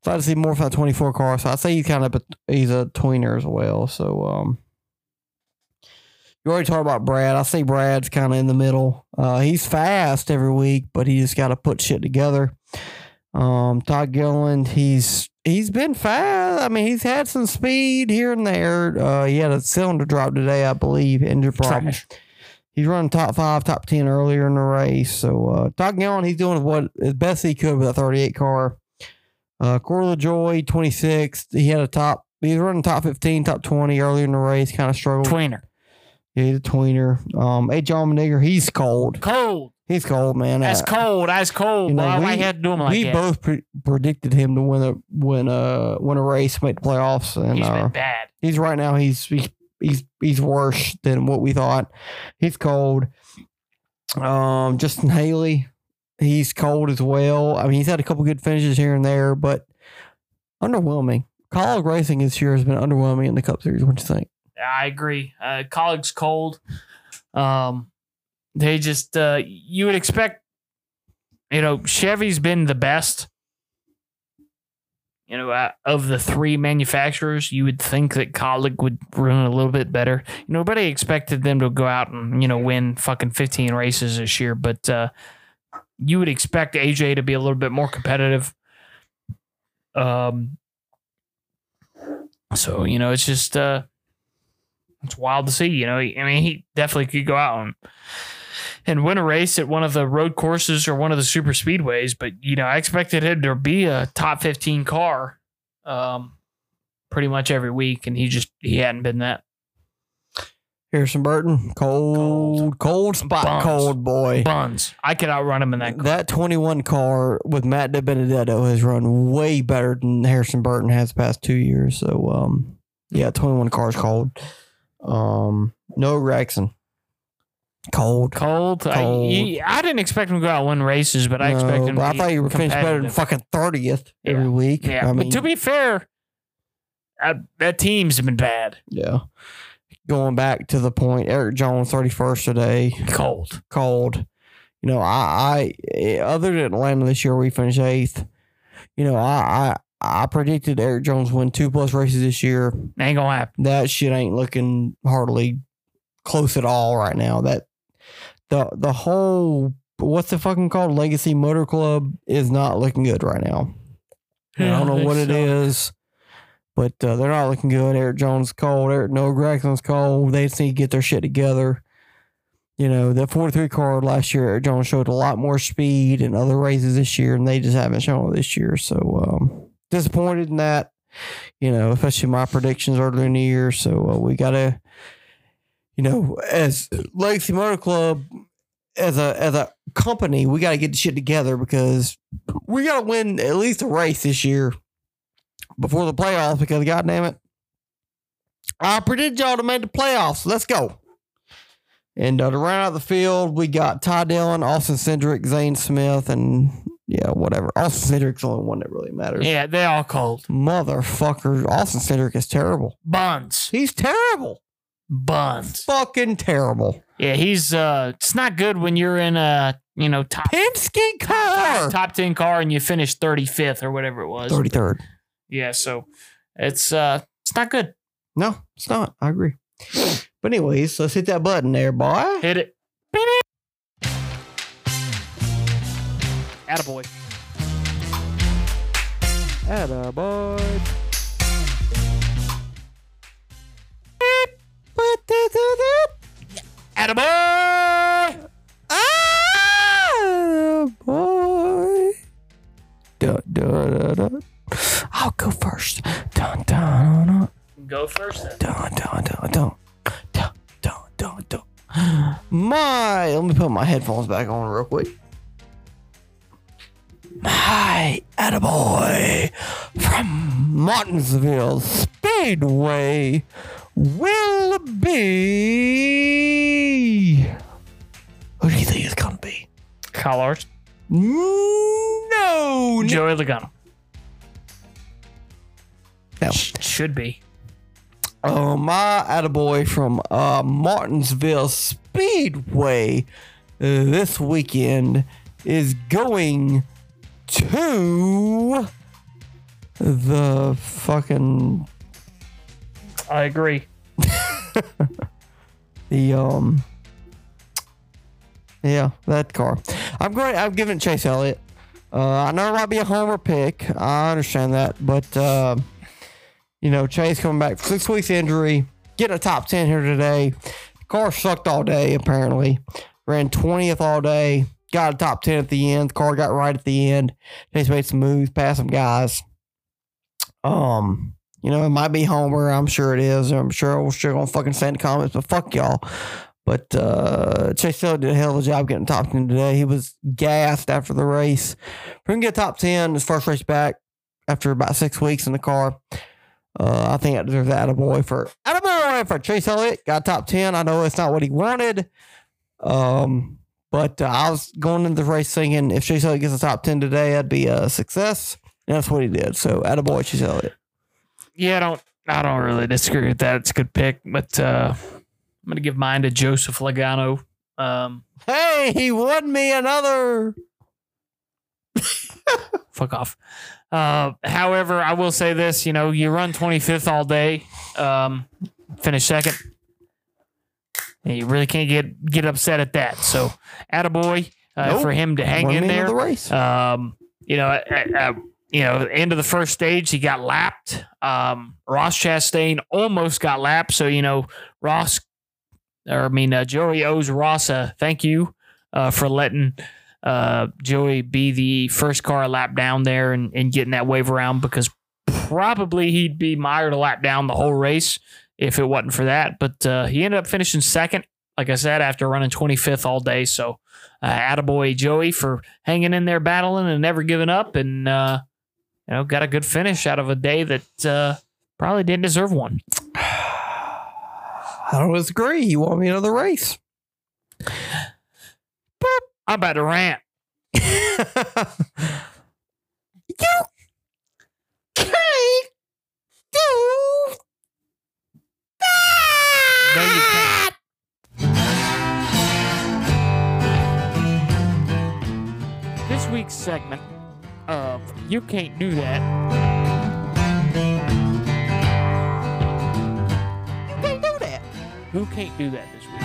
so I'd see more from that 24 car. So I'd say he's kind of a, he's a tweener as well. So, um, you already talked about Brad. I see Brad's kind of in the middle. Uh, he's fast every week, but he just got to put shit together. Um, Todd Gilliland, he's he's been fast. I mean, he's had some speed here and there. Uh, he had a cylinder drop today, I believe, engine problem. He's running top five, top ten earlier in the race. So uh, Todd Gilliland, he's doing what as best he could with a 38 car. Uh, Corey LaJoie, 26. He had a top. He was running top 15, top 20 earlier in the race. Kind of struggled. Tweener. Yeah, he's a tweener. Um, AJ Allmendinger, he's cold. Cold. He's cold, man. That's Uh, cold. That's cold. you know, why we- you had to do him like we that? both pre- predicted him to win a win a win a race, make the playoffs, and He's uh, been bad. he's right now he's he's he's he's worse than what we thought. He's cold. Um, Justin Haley, he's cold as well. I mean, he's had a couple good finishes here and there, but underwhelming. Kaulig racing this year has been underwhelming in the Cup Series. What do you think? I agree. Uh, Kaulig's cold. Um, they just uh, you would expect. You know, Chevy's been the best. You know, of the three manufacturers, you would think that Kaulig would run a little bit better. You know, nobody expected them to go out and you know win fucking fifteen races this year, but uh, you would expect AJ to be a little bit more competitive. Um. So you know, it's just uh, it's wild to see. You know, I mean, he definitely could go out and and win a race at one of the road courses or one of the super speedways. But you know, I expected him to be a top fifteen car, um, pretty much every week, and he just he hadn't been that. Harrison Burton, cold, cold, spot, Bums. cold boy. Buns, I could outrun him in that. Car. That 21 car with Matt DiBenedetto has run way better than Harrison Burton has the past two years. So, um, yeah, 21 cars cold. Um, no Gragson. Cold. Cold. I, Cold. he- I didn't expect him to go out and win races, but I No, expect him. to I be thought you were finished better than fucking 30th every week. Yeah, I mean, but to be fair, uh, that team's been bad. yeah. Going back to the point, Erik Jones, 31st today. Cold. cold. You know, I, I other than Atlanta this year, we finished eighth. You know, I I, I, predicted Erik Jones win two plus races this year. Ain't gonna happen. That shit ain't looking hardly close at all right now. That the the whole what's the fucking called Legacy Motor Club is not looking good right now. I don't know what it is, but uh, they're not looking good. Erik Jones cold. Eric Noah Gragson's cold. They just need to get their shit together. You know, that 43 car last year, Erik Jones showed a lot more speed in other races this year, and they just haven't shown it this year. So, um, disappointed in that, you know, especially my predictions earlier in the year. So, uh, we got to, you know, as Legacy Motor Club, as a as a company, we got to get the shit together because we got to win at least a race this year before the playoffs. Because goddamn it, I predicted y'all to make the playoffs. Let's go. And uh, to round out the field, we got Ty Dillon, Austin Cindric, Zane Smith, and yeah, whatever. Austin Cindric's the only one that really matters. Yeah, they all cold. Motherfucker, Austin Cindric is terrible. Buns. He's terrible. Buns. Fucking terrible. Yeah, he's uh it's not good when you're in a you know top Penske car. top ten car and you finish thirty fifth or whatever it was. 33rd. Yeah, so it's uh it's not good. No, it's not. I agree. But anyways, let's hit that button there, boy. Hit it. Attaboy. Attaboy. Attaboy! Attaboy! Da, da, da, da. I'll go first. Dun, dun, dun, dun. Go first then. Dun, dun, dun, dun. Dun, dun, dun, dun. My, let me put my headphones back on real quick. My attaboy from Martinsville Speedway will be. Who do you think it's gonna be? Kyle Larson. No, no. Joey Logano. no. Should be. Oh, my attaboy from uh, Martinsville Speedway uh, this weekend is going to the fucking I agree. the um yeah that car. I'm going. I'm giving it Chase Elliott. Uh, I know it might be a homer pick. I understand that, but uh, you know Chase coming back six weeks injury, getting a top ten here today. car sucked all day apparently. Ran twentieth all day. Got a top ten at the end. The car got right at the end. Chase made some moves, passed some guys. Um, you know, it might be Homer. I'm sure it is. I'm sure we're sure gonna fucking the comments, but fuck y'all. But uh, Chase Elliott did a hell of a job getting top 10 today. He was gassed after the race. For him to get top 10, his first race back after about six weeks in the car. Uh, I think that deserves that attaboy for attaboy for Chase Elliott. Got top 10. I know it's not what he wanted. Um, but uh, I was going into the race thinking if Chase Elliott gets a top 10 today, that'd be a success. And that's what he did. So attaboy, Chase Elliott. Yeah, I don't. I don't really disagree with that. It's a good pick, but uh, I'm gonna give mine to Joseph Logano. Um, Hey, he won me another. fuck off. Uh, however, I will say this: you know, you run 25th all day, um, finish second. And you really can't get get upset at that. So, attaboy uh, Nope. for him to hang in there. another race. Um, you know, at, you know, end of the first stage, he got lapped. Um, Ross Chastain almost got lapped. So you know, Ross, or I mean, uh, Joey owes Ross a thank you uh, for letting uh, Joey be the first car lap down there and, and getting that wave around because probably he'd be mired a lap down the whole race if it wasn't for that. But uh, he ended up finishing second, like I said, after running 25th all day. So, uh, attaboy Joey for hanging in there, battling and never giving up, and uh, you know got a good finish out of a day that uh, probably didn't deserve one. I don't disagree. You want me another race? I'm about to rant. you can't do No, you can't. This week's segment of You Can't Do That You can't do that. Who can't do that this week?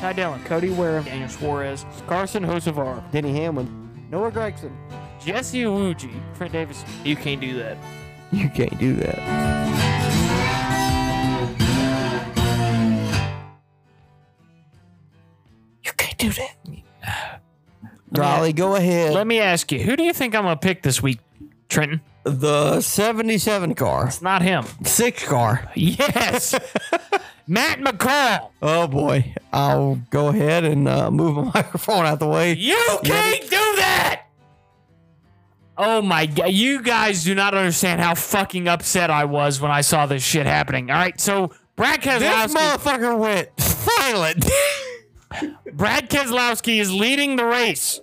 Ty Dillon, Cody Ware, Daniel Suarez, Carson Hocevar, Denny Hamlin, Noah Gragson. Jesse Iwuji, Trent Davis. You can't do that. You can't do that. Do that. Riley, go ahead. Let me ask you, who do you think I'm gonna pick this week, Trenton? the 77 car, It's not him. six car. Yes, Matt McCall. Oh boy, I'll go ahead and uh, move my microphone out the way. You can't do that. Oh my god, you guys do not understand how fucking upset I was when I saw this shit happening. All right, so Brad Keselowski. This Keselowski, motherfucker went silent. Brad Keselowski is leading the race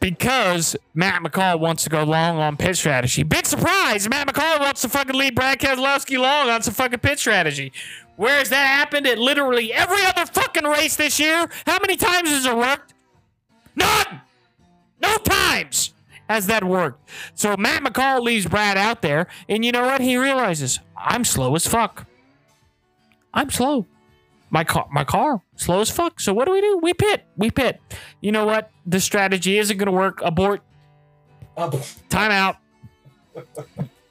because Matt McCall wants to go long on pit strategy. Big surprise! Matt McCall wants to fucking lead Brad Keselowski long on some fucking pit strategy. Whereas that happened at literally every other fucking race this year. How many times has it worked? None! No times has that worked. So Matt McCall leaves Brad out there, and you know what? He realizes I'm slow as fuck. I'm slow. My car, my car, slow as fuck. So what do we do? We pit. We pit. You know what? The strategy isn't to work. Abort. Timeout.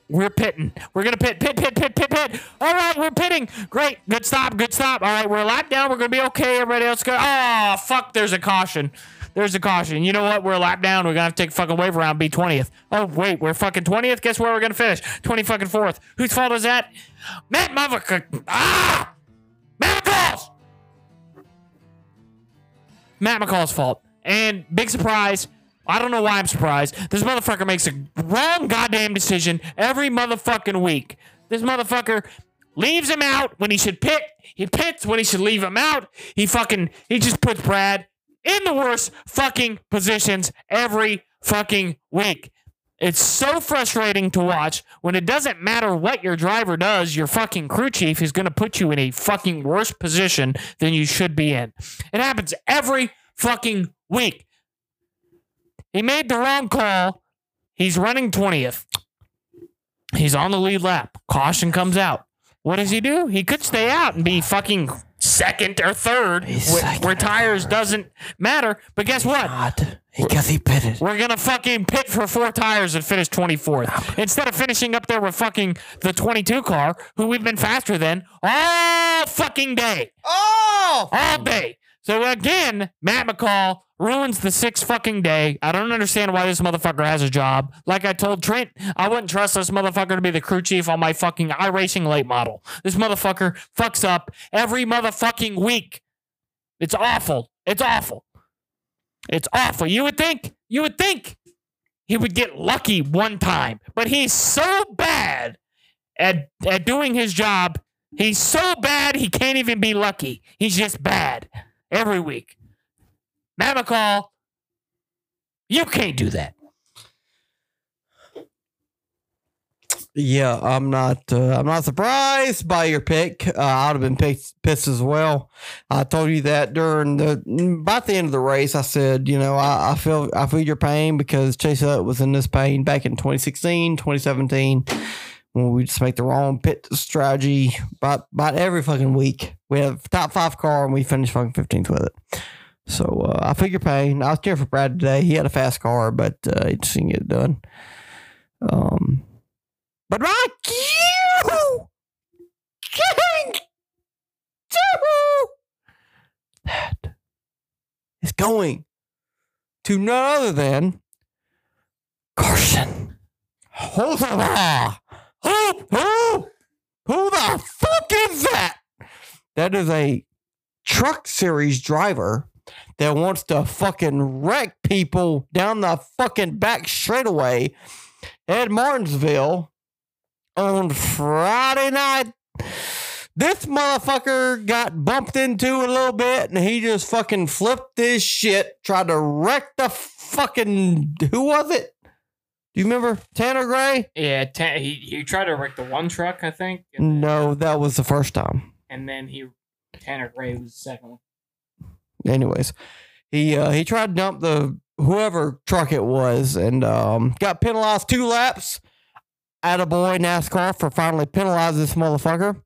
We're pitting. We're gonna pit, pit, pit, pit, pit, pit. All right, we're pitting. Great. Good stop. Good stop. All right, we're a lap down. We're gonna be okay. Everybody else go. Oh fuck! There's a caution. There's a caution. You know what? We're a lap down. We're gonna have to take a fucking wave around. Be twentieth. Oh wait, we're fucking twentieth. Guess where we're gonna finish? Twenty fucking fourth. Whose fault is that? Matt motherfucker. Ah! Matt McCall's. Matt McCall's fault. And big surprise. I don't know why I'm surprised. This motherfucker makes a wrong goddamn decision every motherfucking week. This motherfucker leaves him out when he should pit. He pits when he should leave him out. He fucking he just puts Brad in the worst fucking positions every fucking week. It's so frustrating to watch when it doesn't matter what your driver does, your fucking crew chief is going to put you in a fucking worse position than you should be in. It happens every fucking week. He made the wrong call. He's running 20th. He's on the lead lap. Caution comes out. What does he do? He could stay out and be fucking second or third, He's where, second where or tires third. doesn't matter. But guess what? God, because he pitted. We're gonna fucking pit for four tires and finish 24th instead of finishing up there with fucking the 22 car, who we've been faster than all fucking day, Oh, all day. So again, Matt McCall ruins the sixth fucking day. I don't understand why this motherfucker has a job. Like I told Trent, I wouldn't trust this motherfucker to be the crew chief on my fucking iRacing late model. This motherfucker fucks up every motherfucking week. It's awful. It's awful. It's awful. You would think, you would think he would get lucky one time, but he's so bad at, at doing his job. He's so bad he can't even be lucky. He's just bad every week. McCall, you can't do that. Yeah, I'm not. Uh, I'm not surprised by your pick. Uh, I'd have been pissed, pissed as well. I told you that during the about the end of the race. I said, you know, I, I feel I feel your pain because Chase Elliott was in this pain back in 2016, 2017, when we just make the wrong pit strategy about every fucking week. We have top five car and we finish fucking 15th with it. So uh, I figure pain. I was cheering for Brad today. He had a fast car, but uh, he just didn't get it done. Um. But like you, King Two, that is going to none other than Carson. Hold on. Who, who, who the fuck is that? That is a truck series driver that wants to fucking wreck people down the fucking back straightaway at Martinsville on Friday night. This motherfucker got bumped into a little bit and he just fucking flipped this shit, tried to wreck the fucking. Who was it? Do you remember Tanner Gray? Yeah, ta- he, he tried to wreck the one truck, I think, No, that was the first time. and then he Tanner Gray was the second one. Anyways, he uh, he tried to dump the whoever truck it was and um, got penalized two laps. At a boy NASCAR for finally penalizing this motherfucker.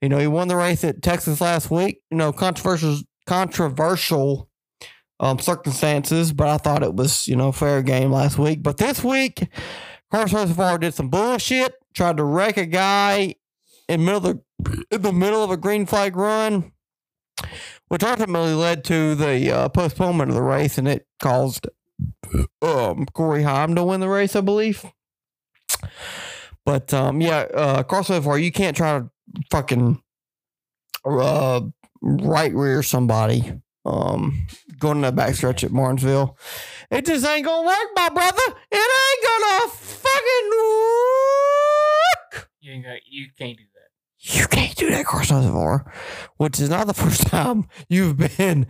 You know, he won the race at Texas last week. You know, controversial controversial um, circumstances, but I thought it was, you know, fair game last week. But this week, Carson Hocevar did some bullshit, tried to wreck a guy in middle of the, in the middle of a green flag run which ultimately led to the uh, postponement of the race, and it caused um, Corey Heim to win the race, I believe. But um, yeah, uh, crossover, you can't try to fucking uh, right rear somebody um, going in the backstretch at Martinsville. It just ain't gonna work, my brother. It ain't gonna fucking work. You ain't got, you can't do. You can't do that, Carson Hocevar, which is not the first time you've been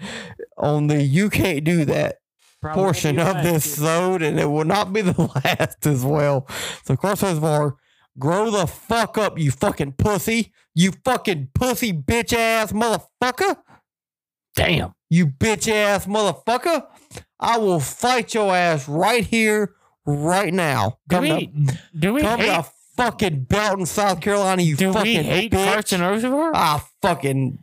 on the you can't do that portion of this load, and it will not be the last as well. So, Carson Hocevar, grow the fuck up, you fucking pussy. You fucking pussy bitch ass motherfucker. Damn. You bitch ass motherfucker. I will fight your ass right here, right now. Do Come, we, to, do we come hate, fucking Belton, South Carolina, you do fucking we hate bitch. Carson Hocevar? Ah, fucking.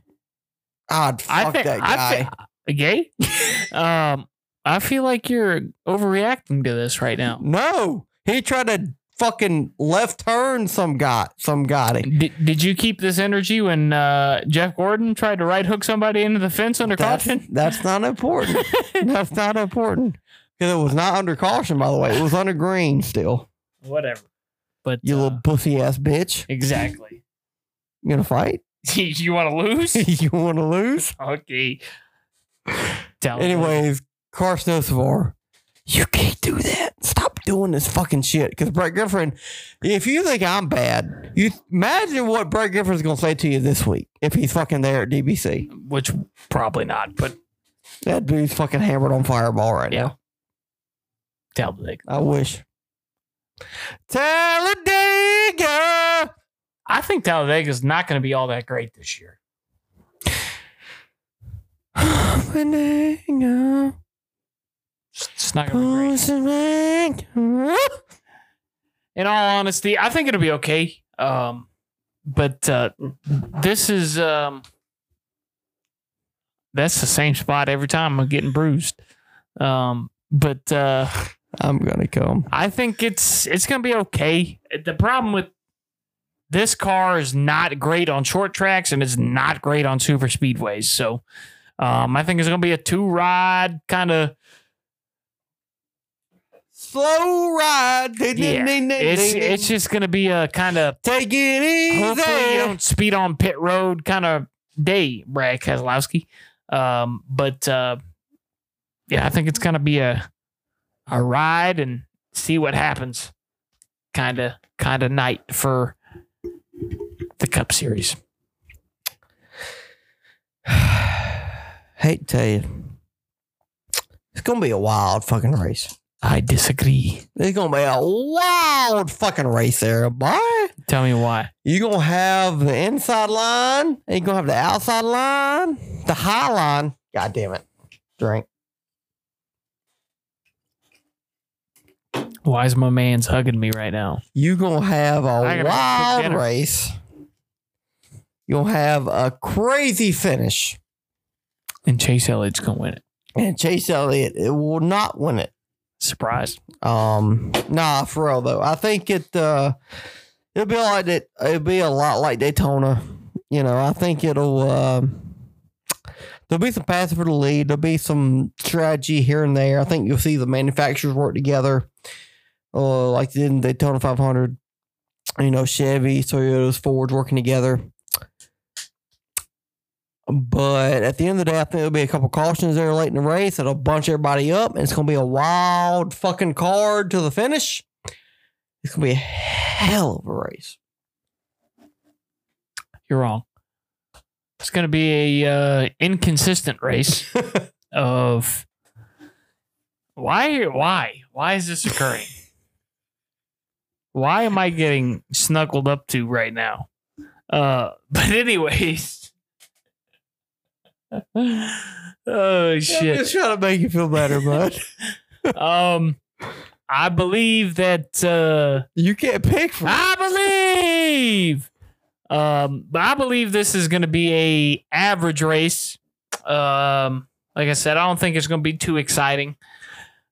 I'd fuck I think that I guy. thi- gay. um, I feel like you're overreacting to this right now. no, he tried to fucking left turn some got some got him. Did, did you keep this energy when uh, Jeff Gordon tried to right hook somebody into the fence under That's, caution? that's not important. that's not important. Because it was not under caution, by the way. It was under green still. Whatever. But You uh, little pussy ass bitch. exactly. You gonna fight? you want to lose? you wanna lose? okay. Tell Anyways, Carson Hocevar, you can't do that. Stop doing this fucking shit. Because Brett Griffin, if you think I'm bad, you imagine what Brett Griffin's gonna say to you this week if he's fucking there at DBC. which probably not, but That dude's fucking hammered on fireball right Yeah. now. Talladega. I wish. Talladega. I think Talladega is not going to be all that great this year. It's not going to be great. In all honesty, I think it'll be okay. Um, but uh, this is um, that's the same spot every time I'm getting bruised. Um, but uh, I'm gonna come. I think it's it's gonna be okay. The problem with this car is not great on short tracks and it's not great on super speedways. So um, I think it's gonna be a two ride kind of Slow ride. Yeah. It's it's just gonna be a kind of take it easy. hopefully you don't speed on pit road kind of day, Brad Keselowski. Um, but uh, yeah, I think it's gonna be a a ride and see what happens. Kind of kind of night for the Cup Series. Hate to tell you, it's gonna be a wild fucking race. I disagree. It's gonna be a wild fucking race there, boy. Tell me why. You're gonna have the inside line, and you're gonna have the outside line, the high line. God damn it. Drink. Why is my man's hugging me right now? You're gonna have a wild race. You'll have a crazy finish. And Chase Elliott's gonna win it. And Chase Elliott it will not win it. Surprise. Um, nah, for real though. I think it uh it'll be like it. It'll be a lot like Daytona. You know, I think it'll. Um, there'll be some passing for the lead. There'll be some strategy here and there. I think you'll see the manufacturers work together, uh, like in Daytona 500. You know, Chevy, Toyotas, Fords working together. But at the end of the day, I think there'll be a couple cautions there late in the race that'll bunch everybody up, and it's gonna be a wild fucking card to the finish. It's gonna be a hell of a race. You're wrong. It's going to be a uh, inconsistent race of why why why is this occurring? Why am I getting snuggled up to right now? Uh, but anyways, oh I'm shit. just trying to make you feel better, bud. Um, I believe that. Uh, you can't pick from. I believe. Um, but I believe this is going to be a average race. Um, like I said, I don't think it's going to be too exciting.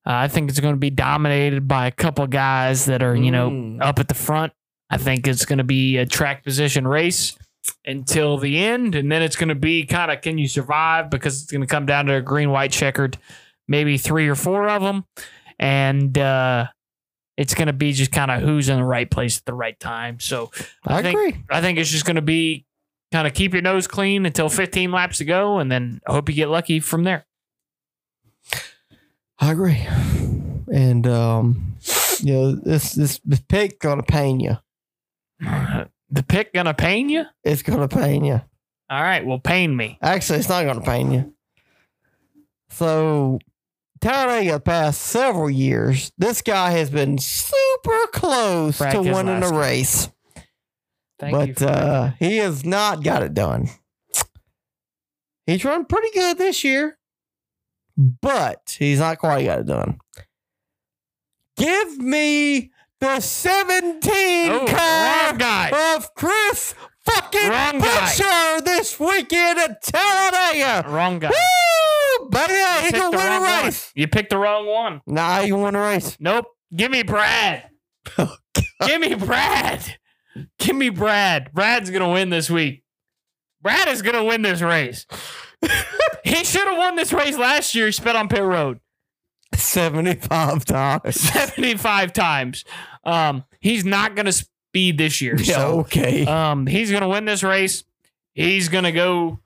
Uh, I think it's going to be dominated by a couple guys that are, you know, Mm. up at the front. I think it's going to be a track position race until the end, and then it's going to be kind of can you survive because it's going to come down to a green, white, checkered, maybe three or four of them, and uh, it's going to be just kind of who's in the right place at the right time. So I, I think- agree. I think it's just going to be kind of keep your nose clean until 15 laps to go, and then I hope you get lucky from there. I agree. And um, you know, this this this pick gonna pain you. The pick gonna pain you? It's gonna pain you. All right, well, pain me. Actually, it's not gonna pain you. So, Talladega the past several years, this guy has been super close to winning a Keselowski. race. Thank but uh, he has not got it done. He's run pretty good this year, but he's not quite got it done. Give me the 17 Oh, car guy. of Chris fucking Wrong guy. Buescher this weekend at Talladega. wrong guy. Woo! Baby, You he the win a one. race. You picked the wrong one. Nah, you won a race. Nope. Give me Brad. Oh, Give me Brad. Give me Brad. Brad's gonna win this week. Brad is gonna win this race. he should have won this race last year. He spit on pit road 75 times. 75 times. Um, he's not gonna speed this year. Yeah, So okay. um, he's gonna win this race. He's gonna go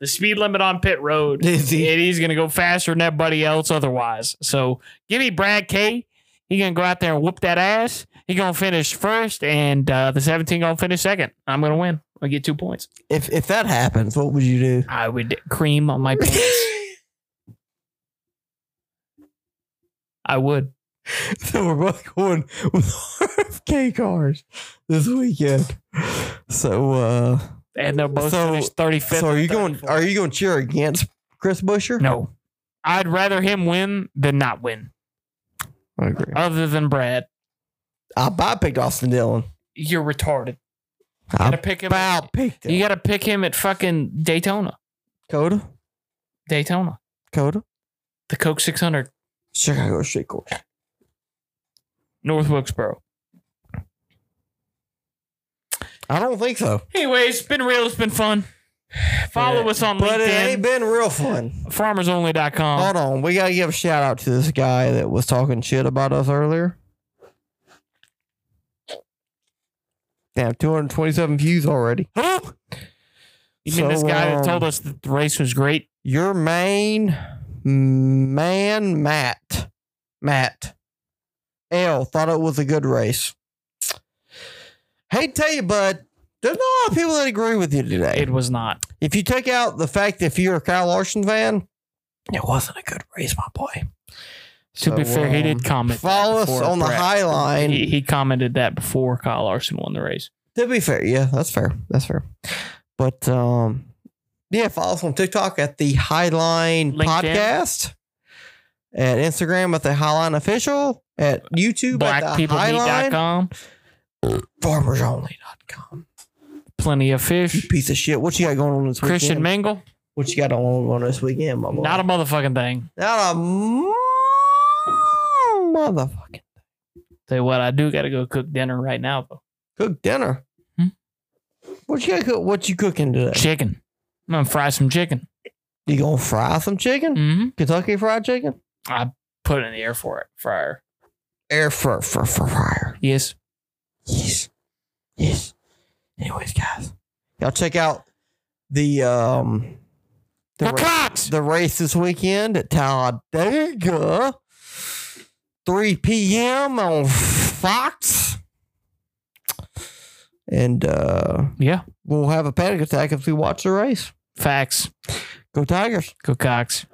the speed limit on pit road. Is he? and he's gonna go faster than everybody else otherwise. So give me Brad K. He gonna go out there and whoop that ass. He gonna finish first, and uh, the 17 gonna finish second. I'm gonna win. I get two points. If if that happens, what would you do? I would cream on my pants. I would. so we're both going with RFK cars this weekend. So uh And they're both So- finished 35th. so are you going are you going to cheer against Chris Buescher? No. I'd rather him win than not win. I agree. Other than Brad, I I picked Austin Dillon. you're retarded. You gotta pick him. about At, picked you him. gotta pick him at fucking Daytona. COTA? Daytona. COTA? The Coke 600. Chicago Street Course. North Wilkesboro. I don't think so. Anyways, it's been real. It's been fun. Follow Yeah. us on But it ain't been real fun. farmersonly.com. Hold on. We got to give a shout out to this guy that was talking shit about us earlier. Damn, 227 views already. You mean this guy that um, told us that the race was great? Your main man, Matt. Matt. L thought it was a good race. Hate to tell you, bud, there's not a lot of people that agree with you today. It was not. if you take out the fact that if you're a Kyle Larson fan, it wasn't a good race, my boy. To be So, fair, he um, did comment. that Follow us before on the Brad- Highline. He, he commented that before Kyle Larson won the race. To be fair, yeah, that's fair. That's fair. But um, yeah, follow us on TikTok at the Highline LinkedIn. Podcast, at Instagram at the Highline Official, at YouTube at the Highline, Blackpeoplemeat.com. FarmersOnly.com. Plenty of You fish. piece of shit. What you got going on this week? Christian weekend? Mingle. what you got on on this weekend, my boy? Not a motherfucking thing. Not a motherfucking Tell you what, I do got to go cook dinner right now, though. cook dinner. Hmm? What you got? Cook, what you cooking today? Chicken. I'm going to fry some chicken. You gonna fry some chicken? Mm-hmm. Kentucky Fried Chicken? I put it in the air for it. Fryer. Air for for for fryer. Yes. Yes. Yes. Anyways, guys, y'all check out the um the, The ra- the race this weekend at Talladega. 3 p.m. on Fox. And uh Yeah. we'll have a panic attack if we watch the race. Facts. Go Tigers. Go Cox.